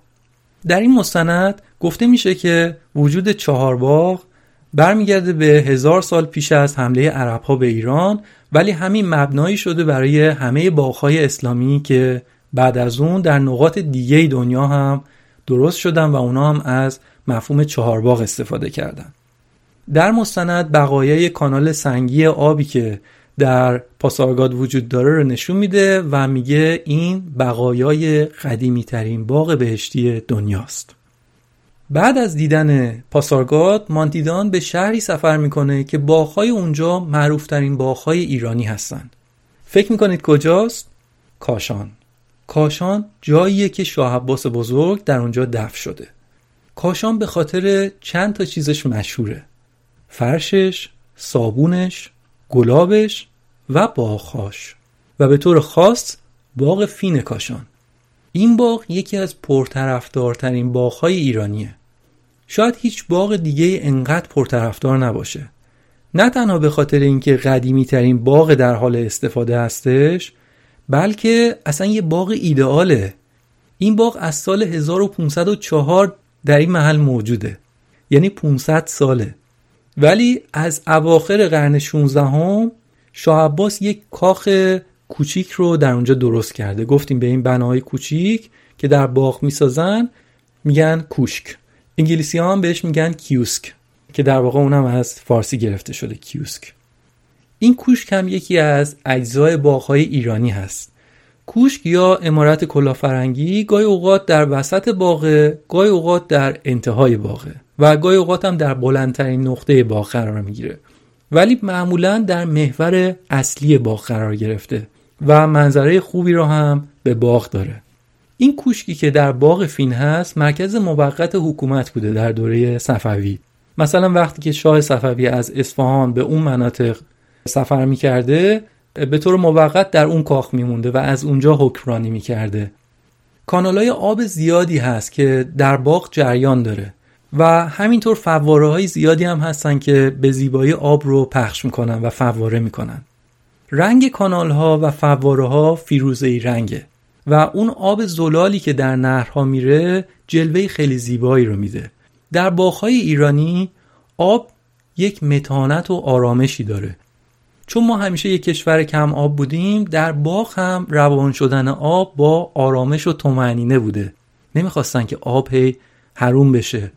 در این مستند گفته میشه که وجود چهار باغ برمیگرده به هزار سال پیش از حمله عرب ها به ایران ولی همین مبنایی شده برای همه باغهای اسلامی که بعد از اون در نقاط دیگه دنیا هم درست شدن و اونا هم از مفهوم چهار باغ استفاده کردن. در مستند بقایای کانال سنگی آبی که در پاسارگاد وجود داره رو نشون میده و میگه این بقایای قدیمی ترین باغ بهشتی دنیاست. بعد از دیدن پاسارگاد مانتیدان به شهری سفر می‌کنه که باغهای اونجا معروفترین باغهای ایرانی هستند. فکر می‌کنید کجاست؟ کاشان. کاشان جاییه که شاه عباس بزرگ در اونجا دفن شده. کاشان به خاطر چند تا چیزش مشهوره. فرشش، صابونش، گلابش و باغهاش. و به طور خاص باغ فین کاشان این باغ یکی از پرطرفدارترین باغهای ایرانیه شاید هیچ باغ دیگه انقدر پرطرفدار نباشه. نه تنها به خاطر اینکه قدیمی ترین باغ در حال استفاده هستش بلکه اصلا یه باغ ایدئاله. این باغ از سال 1504 در این محل موجوده. یعنی 500 ساله. ولی از اواخر قرن 16 هم شاه عباس یک کاخ کوچیک رو در اونجا درست کرده. گفتیم به این بناهای کوچیک که در باغ می‌سازن میگن کوشک. انگلیسی ها هم بهش میگن کیوسک که در واقع اونم از فارسی گرفته شده کیوسک. این کوشک هم یکی از اجزای باغهای ایرانی هست. کوشک یا امارت کلافرنگی گاهی اوقات در وسط باغ گاهی اوقات در انتهای باغه و گاهی اوقات هم در بلندترین نقطه باغ قرار می‌گیره. ولی معمولا در محور اصلی باغ قرار گرفته و منظره خوبی رو هم به باغ داره. این کوشکی که در باغ فین هست مرکز موقت حکومت بوده در دوره صفوی. مثلا وقتی که شاه صفوی از اصفهان به اون مناطق سفر می‌کرده به طور موقت در اون کاخ میمونده و از اونجا حکمرانی می‌کرده. کانالای آب زیادی هست که در باغ جریان داره و همینطور فواره های زیادی هم هستن که به زیبایی آب رو پخش می‌کنن و فواره می‌کنن. رنگ کانال ها و فواره ها فیروزه رنگه. و اون آب زلالی که در نهرها میره جلوه خیلی زیبایی رو میده. در باغهای ایرانی آب یک متانت و آرامشی داره. چون ما همیشه یک کشور کم آب بودیم در باغ هم روان شدن آب با آرامش و تمعنینه بوده. نمی‌خواستن که آب هی حروم بشه.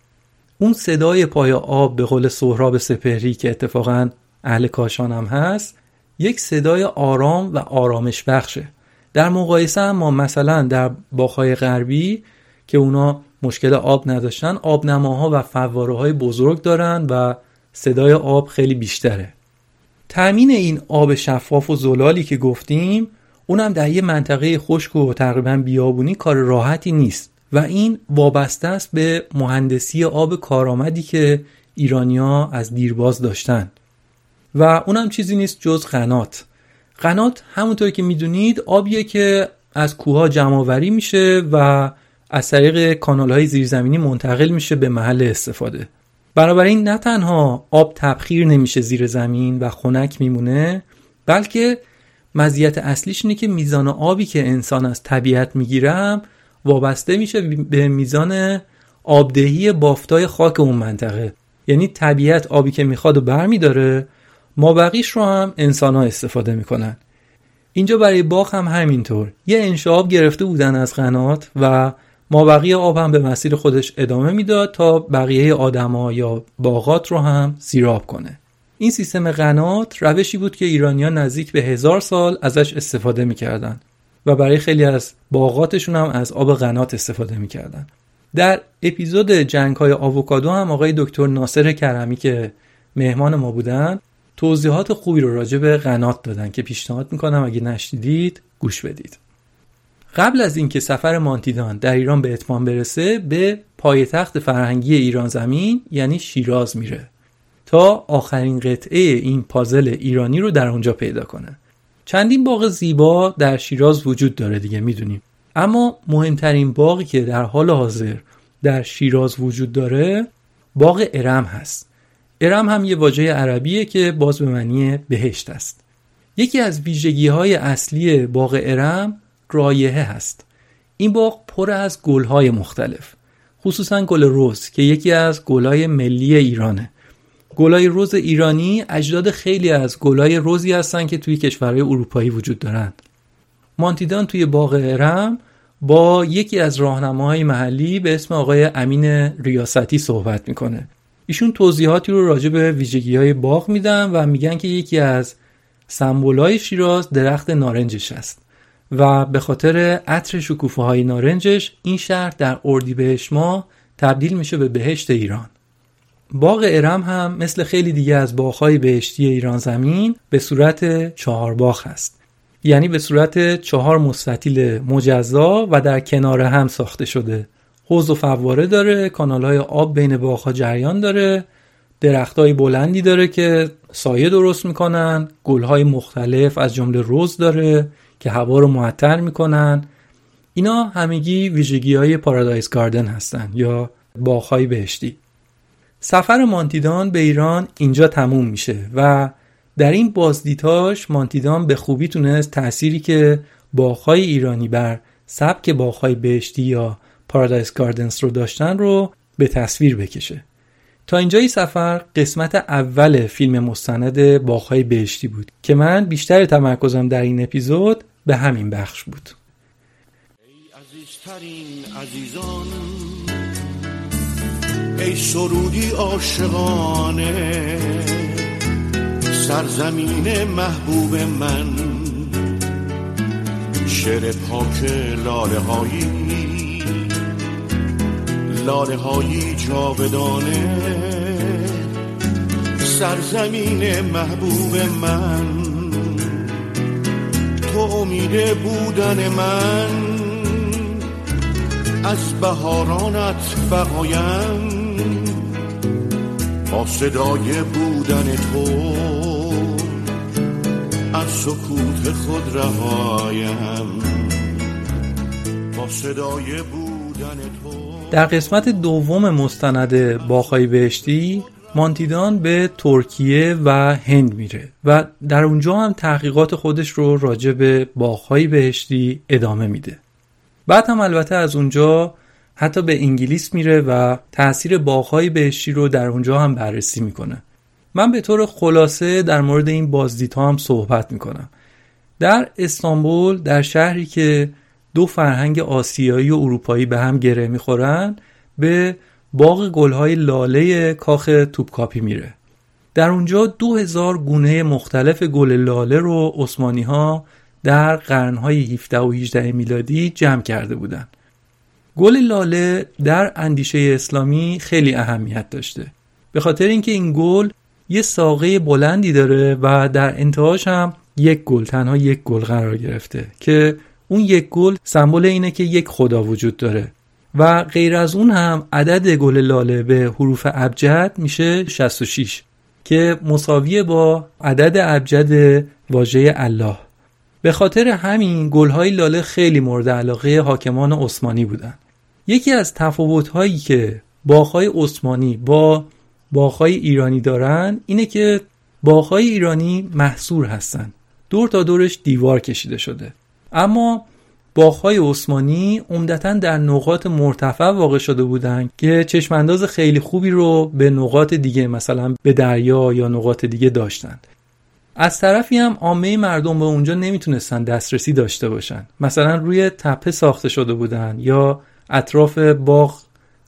اون صدای پای آب به قول سهراب سپهری که اتفاقا اهل کاشان هم هست یک صدای آرام و آرامش بخشه. در مقایسه ما مثلا در باغهای غربی که اونا مشکل آب نداشتن آبنماها و فواره های بزرگ دارن و صدای آب خیلی بیشتره. تأمین این آب شفاف و زلالی که گفتیم اونم در یه منطقه خشک و تقریبا بیابونی کار راحتی نیست و این وابسته است به مهندسی آب کارآمدی که ایرانیا از دیرباز داشتن. و اونم چیزی نیست جز قنات. قنات همونطور که می‌دونید آبیه که از کوها جمع میشه و از طریق کانال های زیرزمینی منتقل میشه به محل استفاده. این نه تنها آب تبخیر نمیشه زیر زمین و خنک میمونه بلکه مزیت اصلیش اینه که میزان آبی که انسان از طبیعت می‌گیرم وابسته میشه به میزان آبدهی بافتای خاک اون منطقه. یعنی طبیعت آبی که می‌خواد و برمیداره ما بقیش رو هم انسان ها استفاده می‌کنن. اینجا برای باغ هم همینطور. یه انشاب گرفته بودن از قنات و ما بقیه آب هم به مسیر خودش ادامه می‌داد تا بقیه آدما یا باغات رو هم سیراب کنه. این سیستم قنات روشی بود که ایرانیان نزدیک به هزار سال ازش استفاده می‌کردن و برای خیلی از باغاتشون هم از آب قنات استفاده می‌کردن. در اپیزود جنگ های آووکادو هم آقای دکتر ناصر کرمی که مهمان ما بودن توضیحات خوبی رو راجع به قنات دادن که پیشنهاد می‌کنم اگه نشدیدید گوش بدید. قبل از اینکه سفر مانتیدان در ایران به اتمام برسه به پایتخت فرهنگی ایران زمین یعنی شیراز میره تا آخرین قطعه این پازل ایرانی رو در اونجا پیدا کنه. چندین باغ زیبا در شیراز وجود داره دیگه می‌دونیم. اما مهمترین باغی که در حال حاضر در شیراز وجود داره باغ ارم هست. ارم هم یه واژه عربیه که باز به معنی بهشت است. یکی از ویژگی های اصلی باغ ارم رایحه هست. این باغ پر از گلهای مختلف خصوصا گل روز که یکی از گلهای ملی ایرانه. گلای روز ایرانی اجداد خیلی از گلای روزی هستن که توی کشورهای اروپایی وجود دارند. مانتیدان توی باغ ارم با یکی از راهنماهای محلی به اسم آقای امین ریاستی صحبت می‌کنه. ایشون توضیحاتی رو راجع به ویژگی های باغ میدن و میگن که یکی از سمبولای شیراز درخت نارنجش است و به خاطر عطر شکوفه های نارنجش این شهر در اردیبهشت ماه تبدیل میشه به بهشت ایران. باغ ارم هم مثل خیلی دیگه از باغهای بهشتی ایران زمین به صورت چهار باغ هست. یعنی به صورت چهار مستطیل مجزا و در کنار هم ساخته شده. حوض و فواره داره کانال های آب بین باغها جریان داره درختای بلندی داره که سایه درست می‌کنن گلهای مختلف از جمله روز داره که هوا رو معطر می‌کنن. اینا همگی ویژگی های پارادایس گاردن هستن یا باغهای بهشتی. سفر مانتیدان به ایران اینجا تموم میشه و در این بازدیدهاش مانتیدان به خوبی تونست تأثیری که باغهای ایرانی بر سبک باغهای بهشتی یا پارادایس گاردنز رو داشتن رو به تصویر بکشه. تا اینجای سفر قسمت اول فیلم مستند باغهای بهشتی بود که من بیشتر تمرکزم در این اپیزود به همین بخش بود. ای عزیزترین عزیزان ای سرودی عاشقانه سرزمین محبوب من شعر پاک لاله هایی لاله هایی جاودانه. سرزمین محبوب من. تو امید بودن من. از بهارانت بقایم. با صدای بودن تو. از سکوت خود رهایم. با صدای بودن تو. در قسمت دوم مستند باخای بهشتی مانتیدان به ترکیه و هند میره و در اونجا هم تحقیقات خودش رو راجع به باغهای بهشتی ادامه میده. بعد هم البته از اونجا حتی به انگلیس میره و تاثیر باغهای بهشتی رو در اونجا هم بررسی می‌کنه. من به طور خلاصه در مورد این بازدیدها هم صحبت می‌کنم. در استانبول در شهری که دو فرهنگ آسیایی و اروپایی به هم گره می‌خورن به باغ گلهای لاله کاخ توپکاپی میره در اونجا دو هزار گونه مختلف گل لاله رو عثمانی ها در قرنهای 17 و 18 میلادی جمع کرده بودند. گل لاله در اندیشه اسلامی خیلی اهمیت داشته به خاطر اینکه این گل یه ساقه بلندی داره و در انتهاش هم یک گل تنها یک گل قرار گرفته که اون یک گل سمبل اینه که یک خدا وجود داره. و غیر از اون هم عدد گل لاله به حروف ابجد میشه 66 که مساویه با عدد ابجد واژه الله. به خاطر همین گلهای لاله خیلی مورد علاقه حاکمان عثمانی بودن. یکی از تفاوت‌هایی که باغ‌های عثمانی با باغ‌های ایرانی دارن اینه که باغ‌های ایرانی محصور هستن. دور تا دورش دیوار کشیده شده. اما باغ‌های عثمانی عمدتا در نقاط مرتفع واقع شده بودند که چشمانداز خیلی خوبی رو به نقاط دیگه مثلا به دریا یا نقاط دیگه داشتند. از طرفی هم عامه مردم به اونجا نمی‌تونستن دسترسی داشته باشن. مثلا روی تپه ساخته شده بودن یا اطراف باغ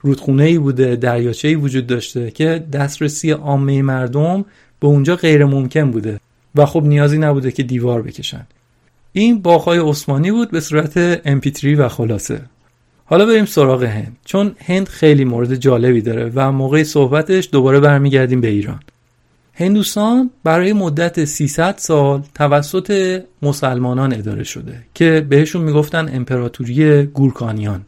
رودخونه ای بوده دریاچه ای وجود داشته که دسترسی عامه مردم به اونجا غیر ممکن بوده و خب نیازی نبوده که دیوار بکشن. این باغهای عثمانی بود به صورت MP3 و خلاصه. حالا بریم سراغ هند چون هند خیلی مورد جالبی داره و موقع صحبتش دوباره برمیگردیم به ایران. هندوستان برای مدت 300 سال توسط مسلمانان اداره شده که بهشون می‌گفتن امپراتوری گورکانیان.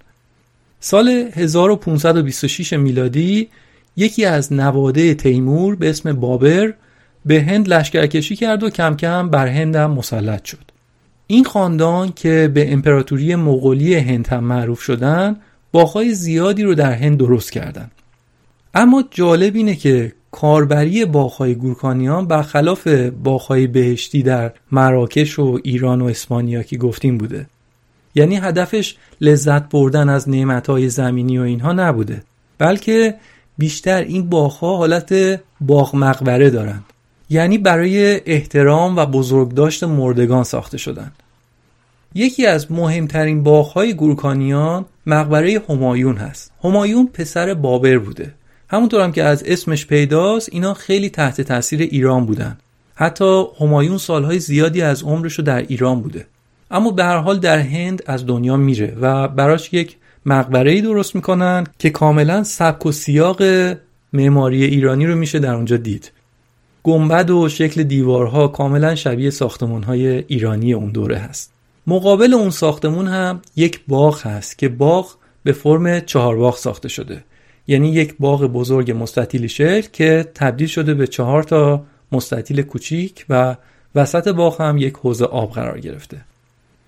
سال 1526 میلادی یکی از نواده تیمور به اسم بابر به هند لشکرکشی کرد و کم کم بر هند مسلط شد. این خاندان که به امپراتوری مغولی هند هم معروف شدن باغهای زیادی رو در هند درست کردند. اما جالب اینه که کاربری باغهای گورکانیان برخلاف باغهای بهشتی در مراکش و ایران و اسپانیا که گفتیم بوده یعنی هدفش لذت بردن از نعمتهای زمینی و اینها نبوده بلکه بیشتر این باغها حالت باغ مقبره دارند یعنی برای احترام و بزرگداشت مردگان ساخته شدن یکی از مهمترین باغهای گورکانیان مقبره همایون هست. همایون پسر بابر بوده. همونطور هم که از اسمش پیداست اینا خیلی تحت تاثیر ایران بودن. حتی همایون سالهای زیادی از عمرش رو در ایران بوده. اما به هر حال در هند از دنیا میره و براش یک مقبره درست می‌کنن که کاملا سبک و سیاق معماری ایرانی رو میشه در اونجا دید. گنبد و شکل دیوارها کاملا شبیه های ایرانی اون دوره هست. مقابل اون ساختمون هم یک باغ هست که باغ به فرم چهار باغ ساخته شده. یعنی یک باغ بزرگ مستطیل شکل که تبدیل شده به چهار تا مستطیل کوچیک و وسط باغ هم یک حوض آب قرار گرفته.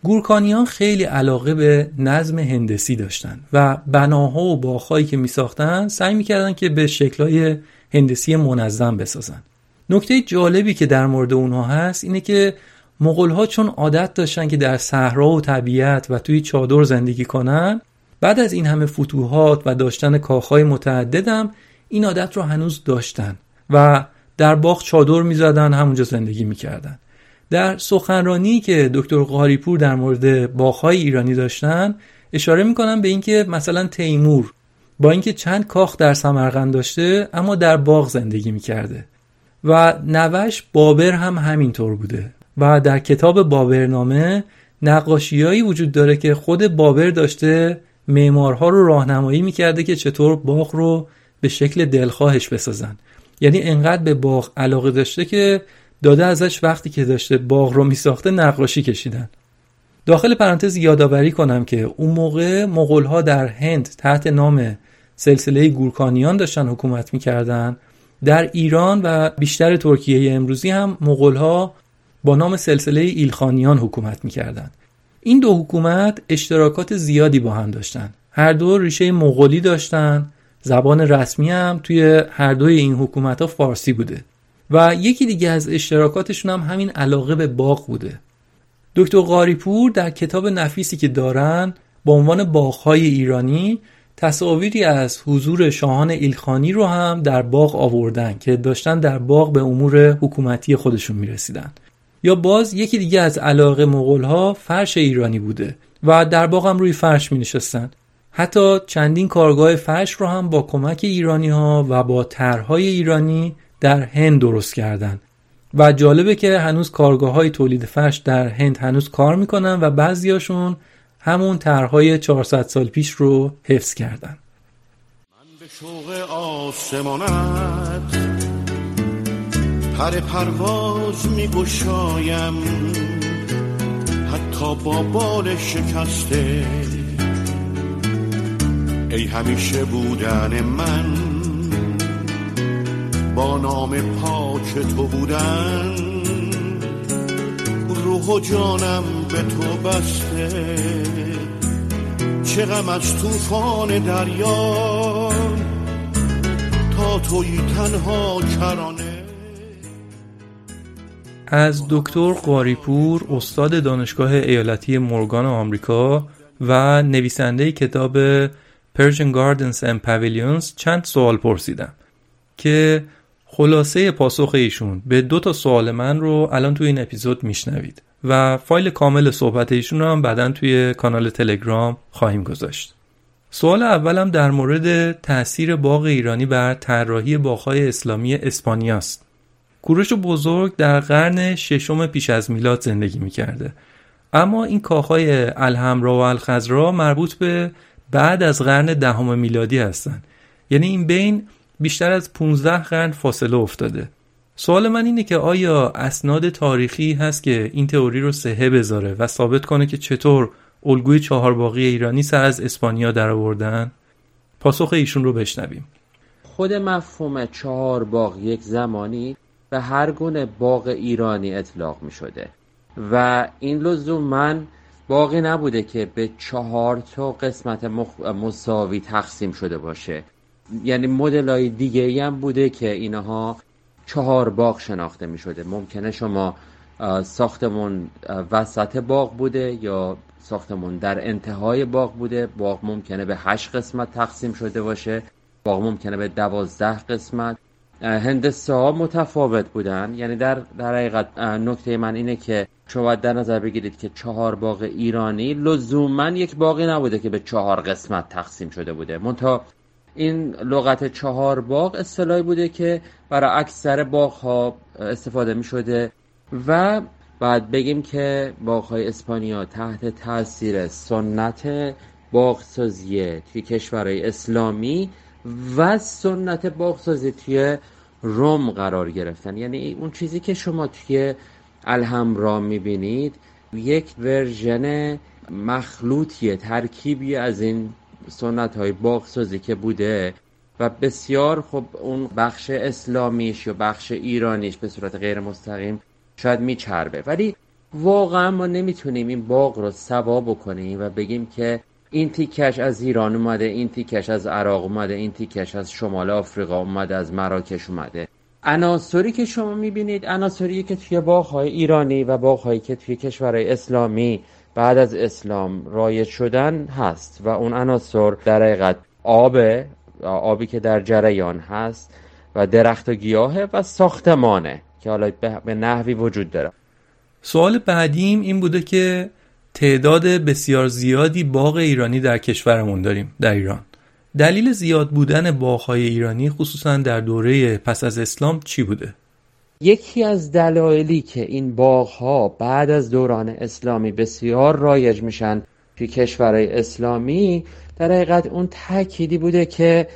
گورکانیان خیلی علاقه به نظم هندسی داشتن و بناها و باغهایی که می ساختن سعی می‌کردن که به شکلهای هندسی منظم بسازن. نکته جالبی که در مورد اونها هست اینه که مغول چون عادت داشتن که در صحرا و طبیعت و توی چادر زندگی کنن بعد از این همه فتوحات و داشتن کاخهای متعددم این عادت رو هنوز داشتن و در باغ چادر می‌زدن همونجا زندگی می‌کردن. در سخنرانی که دکتر قاریپور در مورد باغهای ایرانی داشتن اشاره می‌کنن به اینکه مثلا تیمور با اینکه چند کاخ در سمرقند داشته اما در باغ زندگی می‌کرده. و نوش بابر هم همینطور بوده. و در کتاب بابرنامه نقاشیهایی وجود داره که خود بابر داشته معمارها رو راهنمایی می‌کرده که چطور باغ رو به شکل دلخواهش بسازن. یعنی انقدر به باغ علاقه داشته که داده ازش وقتی که داشته باغ رو میساخته نقاشی کشیدن. داخل پرانتز یادآوری کنم که اون موقع مغول در هند تحت نام سلسله گورکانیان داشتن حکومت می‌کردن در ایران و بیشتر ترکیه امروزی هم مغول با نام سلسله ایلخانیان حکومت می‌کردند. این دو حکومت اشتراکات زیادی با هم داشتن هر دو ریشه مغولی داشتن زبان رسمی هم توی هر دوی این حکومت ها فارسی بوده. و یکی دیگه از اشتراکاتشون هم همین علاقه به باغ بوده. دکتر قاریپور در کتاب نفیسی که دارن با عنوان باغهای ایرانی تصاویری از حضور شاهان ایلخانی رو هم در باغ آوردن که داشتن در باغ به امور حکومتی خودشون می‌رسیدن یا باز یکی دیگه از علاقه مغول ها فرش ایرانی بوده و در باغ هم روی فرش می نشستن. حتی چندین کارگاه فرش رو هم با کمک ایرانی ها و با طرحهای ایرانی در هند درست کردن و جالبه که هنوز کارگاه های تولید فرش در هند هنوز کار می‌کنن و بعضیاشون همون طرحهای 400 سال پیش رو حفظ کردن. من به شوق آسمانت پر پرواز می گشایم حتی با بال شکسته. ای همیشه بودن من با نام پاک تو بودن. روح و جانم به تو بسته. چه غم از طوفان دریا. تا توی تنها کرانه. از دکتر قاریپور استاد دانشگاه ایالتی مورگان آمریکا و نویسنده کتاب Persian Gardens and Pavilions چند سوال پرسیدم که خلاصه پاسخ ایشون به دو تا سوال من رو الان توی این اپیزود میشنوید و فایل کامل صحبت ایشون رو هم بعدا توی کانال تلگرام خواهیم گذاشت. سوال اولم در مورد تاثیر باغ ایرانی بر طراحی باغهای اسلامی اسپانیاست کوروش بزرگ در قرن ششم پیش از میلاد زندگی می‌کرده. اما این کاخهای الحمرا و الخزرا مربوط به بعد از قرن دهم میلادی هستند. یعنی این بین بیشتر از 15 قرن فاصله افتاده. سوال من اینه که آیا اسناد تاریخی هست که این تئوری رو صحه بذاره و ثابت کنه که چطور الگوی چهار باقی ایرانی سر از اسپانیا در آوردن پاسخ ایشون رو بشنویم. خود مفهوم چهار باغ یک زمانی به هر گونه باغ ایرانی اطلاق می شده. و این من باقی نبوده که به چهار تا قسمت مساوی تقسیم شده باشه. یعنی مدل های دیگه ای هم بوده که اینها چهار باغ شناخته می شده ممکنه شما ساختمون وسط باغ بوده یا ساختمون در انتهای باغ بوده. باغ ممکنه به هشت قسمت تقسیم شده باشه. باغ ممکنه به دوازده قسمت. هندسه ها متفاوت بودن. یعنی در در حقیقت نکته من اینه که شما در نظر بگیرید که چهار باغ ایرانی لزوما یک باقی نبوده که به چهار قسمت تقسیم شده بوده. منتها این لغت چهار باغ اصطلاحی بوده که برای اکثر باغ ها استفاده می شده و بعد بگیم که باغ های اسپانیا تحت تاثیر سنت باغسازی توی کشورهای اسلامی و سنت باغسازی توی روم قرار گرفتن. یعنی اون چیزی که شما توی الحمرا می‌بینید یک ورژن مخلوطیه ترکیبی از این سنت های باغسازی که بوده و بسیار خب اون بخش اسلامیش یا بخش ایرانیش به صورت غیر مستقیم شاید میچربه. ولی واقعا ما نمی‌تونیم این باغ رو سوا بکنیم و بگیم که این تیکش از ایران اومده این تیکش از عراق اومده این تیکش از شمال آفریقا اومده از مراکش اومده. عناصری که شما می‌بینید عناصری که توی باغهای ایرانی و باغهایی که توی کشورهای اسلامی بعد از اسلام رایج شدن هست و اون عناصر در حقیقت آب آبی که در جریان هست و درخت و گیاهه و ساختمانه که حالا به نحوی وجود داره سوال بعدیم این بوده که تعداد بسیار زیادی باغ ایرانی در کشورمون داریم در ایران دلیل زیاد بودن باغهای ایرانی خصوصا در دوره پس از اسلام چی بوده؟ یکی از دلایلی که این باغها بعد از دوران اسلامی بسیار رایج میشن توی کشورهای اسلامی در حقیقت اون تأکیدی بوده که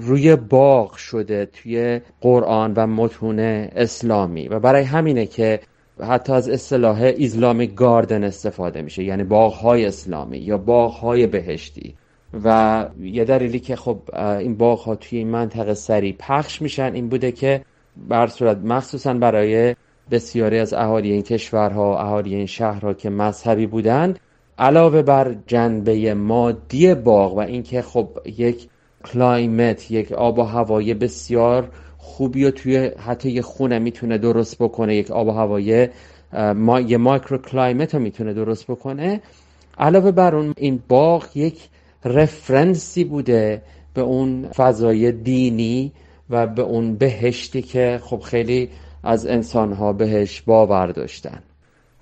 روی باغ شده توی قرآن و متون اسلامی. و برای همینه که حتی از اصطلاح اسلامی گاردن استفاده میشه یعنی باغهای اسلامی یا باغهای بهشتی. و یه دلیلی که خب این باغ ها توی این منطقه سری پخش میشن این بوده که بر صورت مخصوصا برای بسیاری از اهالی این کشورها اهالی این شهرها که مذهبی بودن علاوه بر جنبه مادی باغ و اینکه خب یک climate یک آب و هوای بسیار خوبی و توی حتی یه خونه می‌تونه درست بکنه یک آب و هوای ما یه microclimate رو می‌تونه درست بکنه. علاوه بر اون این باغ یک رفرنسی بوده به اون فضای دینی و به اون بهشتی که خب خیلی از انسانها بهش باور داشتن.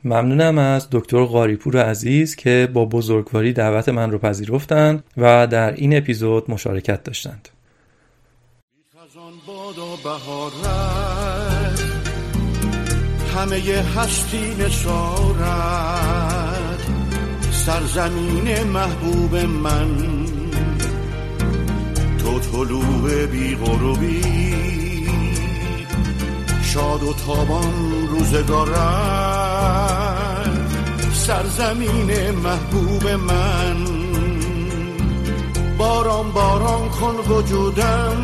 ممنونم از دکتر غاریپور عزیز که با بزرگواری دعوت من رو پذیرفتند و در این اپیزود مشارکت داشتند. همه هستی نشارد سرزمین محبوب من طلوع بی غروبی. شاد و تابان روزگارد سرزمین محبوب من. باران باران کن وجودم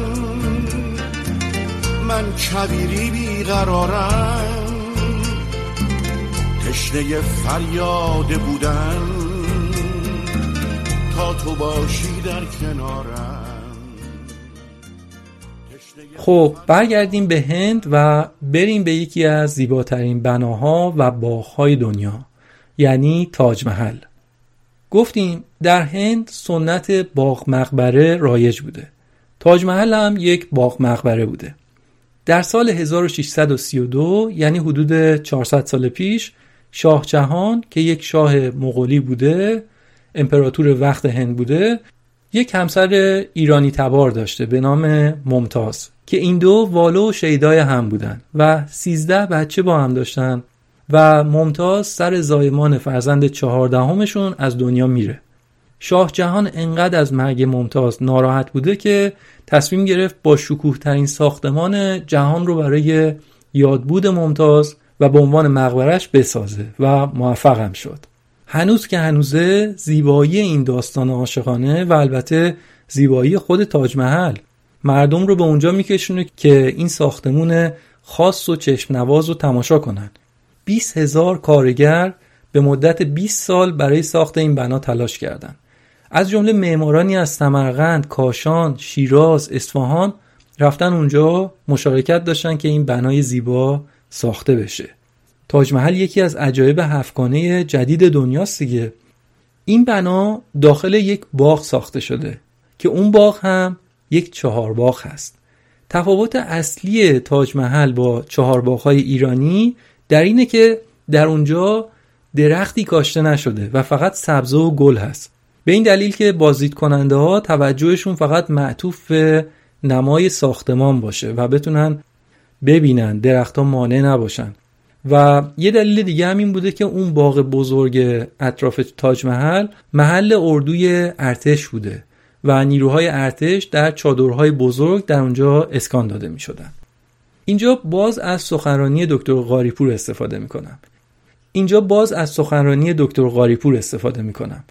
من کبیری بیقرارم. تشنه فریاد بودن تا تو باشی در کنارم. خب برگردیم به هند و بریم به یکی از زیباترین بناها و باغهای دنیا یعنی تاج محل. گفتیم در هند سنت باغ مقبره رایج بوده. تاج محل هم یک باغ مقبره بوده. در سال 1632 یعنی حدود 400 سال پیش شاه جهان که یک شاه مغولی بوده امپراتور وقت هند بوده یک همسر ایرانی تبار داشته به نام ممتاز. که این دو والو و شیدای هم بودن و سیزده بچه با هم داشتن و ممتاز سر زایمان فرزند چهاردهمشون از دنیا میره. شاه جهان انقدر از مرگ ممتاز ناراحت بوده که تصمیم گرفت با شکوه ترین ساختمان جهان رو برای یادبود ممتاز و به عنوان مقبرش بسازه و موفقم شد. هنوز که هنوزه زیبایی این داستان عاشقانه و البته زیبایی خود تاج محل. مردم رو به اونجا میکشونه که این ساختمون خاص و چشم نواز رو تماشا کنن 20 هزار کارگر به مدت 20 سال برای ساخت این بنا تلاش کردند. از جمله معمارانی از سمرقند، کاشان، شیراز، اصفهان رفتن اونجا مشارکت داشتن که این بنای زیبا ساخته بشه. تاج محل یکی از عجایب هفتگانه جدید دنیاست دیگه. این بنا داخل یک باغ ساخته شده که اون باغ هم یک چهار باغ هست. تفاوت اصلی تاج محل با چهار باغ ایرانی در اینه که در اونجا درختی کاشته نشده و فقط سبزه و گل هست. به این دلیل که بازدید کننده ها توجهشون فقط معطوف به نمای ساختمان باشه و بتونن ببینن درختها مانع نباشن. و یه دلیل دیگه هم این بوده که اون باغ بزرگ اطراف تاج محل محل اردوی ارتش بوده. و نیروهای ارتش در چادرهای بزرگ در اونجا اسکان داده می شدن. اینجا باز از سخنرانی دکتر غاریپور استفاده می کنم. اینجا باز از سخنرانی دکتر غاریپور استفاده می کنم.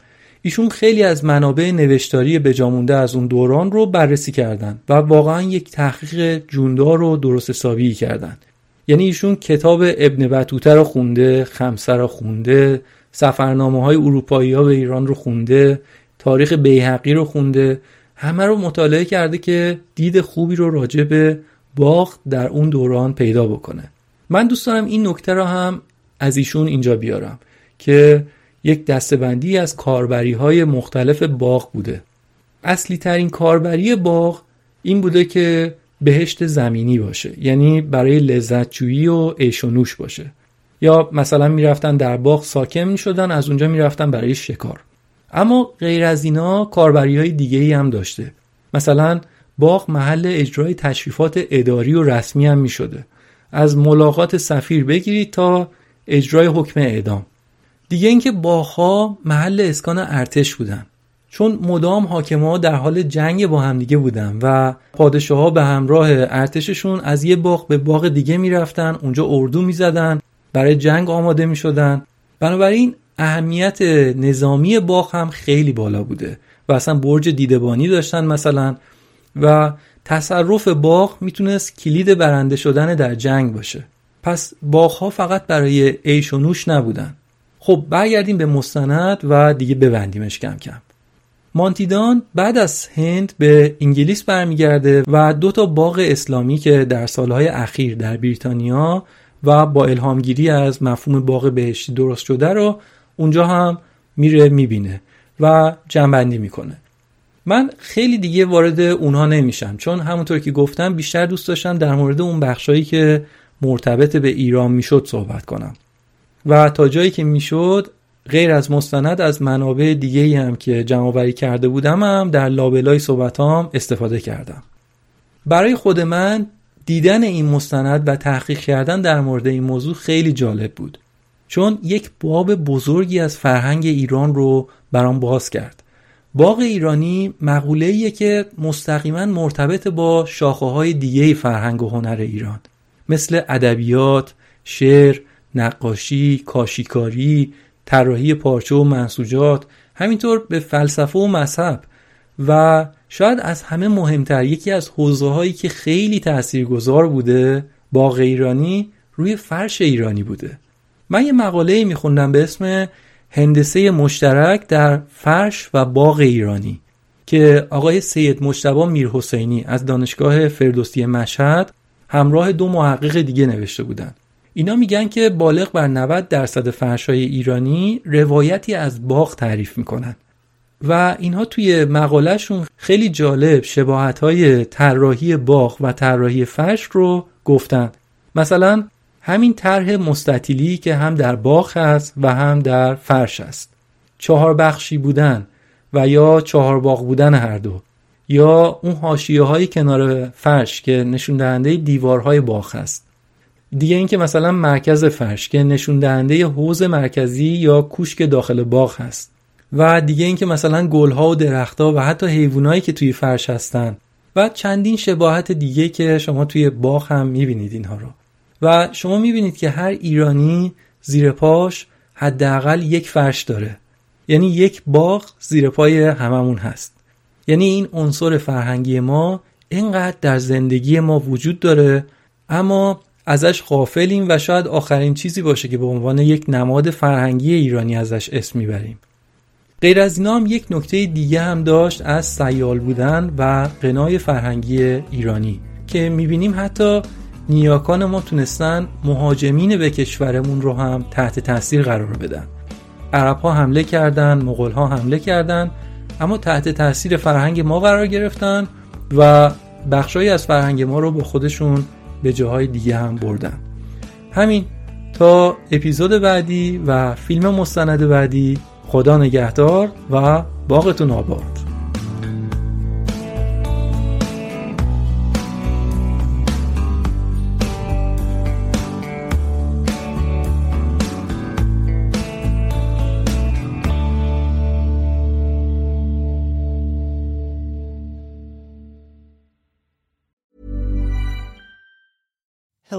ایشون خیلی از منابع نوشتاری بجامونده از اون دوران رو بررسی کردن و واقعا یک تحقیق جوندار رو درست حسابی کردن یعنی ایشون کتاب ابن بطوته رو خونده خمسه رو خونده سفرنامه های اروپایی ها به ایران رو خونده تاریخ بیهقی رو خونده. همه رو مطالعه کرده که دید خوبی رو راجع به باغ در اون دوران پیدا بکنه. من دوست دارم این نکته رو هم از ایشون اینجا بیارم که یک دستبندی از کاربری های مختلف باغ بوده. اصلی ترین کاربری باغ این بوده که بهشت زمینی باشه. یعنی برای لذتجویی و عیش و نوش باشه. یا مثلا می‌رفتن در باغ ساکن می‌شدن از اونجا می‌رفتن برای شکار. اما غیر از اینا کاربری های دیگه ای هم داشته. مثلا باغ محل اجرای تشریفات اداری و رسمی هم می شده. از ملاقات سفیر بگیرید تا اجرای حکم اعدام. دیگه اینکه باغها محل اسکان ارتش بودن. چون مدام حاکما در حال جنگ با همدیگه بودن و پادشاه ها به همراه ارتششون از یه باغ به باغ دیگه می‌رفتن اونجا اردو می‌زدن برای جنگ آماده می‌شدن. بنابراین اهمیت نظامی باغ هم خیلی بالا بوده و اصلا برج دیدبانی داشتن مثلا و تصرف باغ می‌تونست کلید برنده شدن در جنگ باشه. پس باغ فقط برای عیش و نوش نبودن. خب برگردیم به مستند و دیگه ببندیمش کم کم. مانتیدان بعد از هند به انگلیس برمیگرده و دو تا باغ اسلامی که در سالهای اخیر در بریتانیا و با الهامگیری از مفهوم باغ بهشتی درست شده رو اونجا هم میره می‌بینه و جنبندی می‌کنه. من خیلی دیگه وارد اونها نمیشم چون همونطور که گفتم بیشتر دوست داشتم در مورد اون بخشایی که مرتبط به ایران می‌شد صحبت کنم. و تا جایی که می‌شد غیر از مستند از منابع دیگه هم که جمع کرده بودم هم در لابلای صحبتام استفاده کردم. برای خود من دیدن این مستند و تحقیق کردن در مورد این موضوع خیلی جالب بود. چون یک باب بزرگی از فرهنگ ایران رو برام باز کرد. باغ ایرانی مقوله که مستقیما مرتبط با شاخه های دیگه فرهنگ و هنر ایران. مثل ادبیات، شعر، نقاشی، کاشیکاری، طراحی پارچه و منسوجات همینطور به فلسفه و مذهب و شاید از همه مهمتر یکی از حوزه هایی که خیلی تاثیرگذار بوده باغ ایرانی روی فرش ایرانی بوده. من یه مقاله میخوندم به اسم هندسه مشترک در فرش و باغ ایرانی که آقای سید مجتبی میرحسینی از دانشگاه فردوسی مشهد همراه دو محقق دیگه نوشته بودند. اینا میگن که بالغ بر 90 درصد فرشای ایرانی روایتی از باغ تعریف می‌کنن و اینها توی مقالهشون خیلی جالب شباهت های طراحی باغ و طراحی فرش رو گفتن مثلا همین طرح مستطیلی که هم در باغ هست و هم در فرش است. چهار بخشی بودن و یا چهار باغ بودن هر دو یا اون حاشیه های کنار فرش که نشون دهنده دیوارهای باغ هست دیگه اینکه مثلا مرکز فرش که نشون دهنده حوز مرکزی یا کوشک داخل باغ هست. و دیگه اینکه مثلا گلها و درختها و حتی حیوانایی که توی فرش هستن و چندین شباهت دیگه که شما توی باغ هم می‌بینید اینها رو. و شما می‌بینید که هر ایرانی زیر پاش حداقل یک فرش داره. یعنی یک باغ زیر پای هممون هست. یعنی این عنصر فرهنگی ما اینقدر در زندگی ما وجود داره اما ازش غافلیم و شاید آخرین چیزی باشه که به عنوان یک نماد فرهنگی ایرانی ازش اسم می‌بریم. غیر از اینا هم یک نکته دیگه هم داشت از سیال بودن و قنای فرهنگی ایرانی که می‌بینیم حتی نیاکان ما تونستن مهاجمین به کشورمون رو هم تحت تاثیر قرار بدن. عرب ها حمله کردن مغول ها حمله کردن اما تحت تاثیر فرهنگ ما قرار گرفتن و بخشایی از فرهنگ ما رو به خودشون به جاهای دیگه هم بردن. همین تا اپیزود بعدی و فیلم مستند بعدی. خدا نگهدار و باغتون آباد.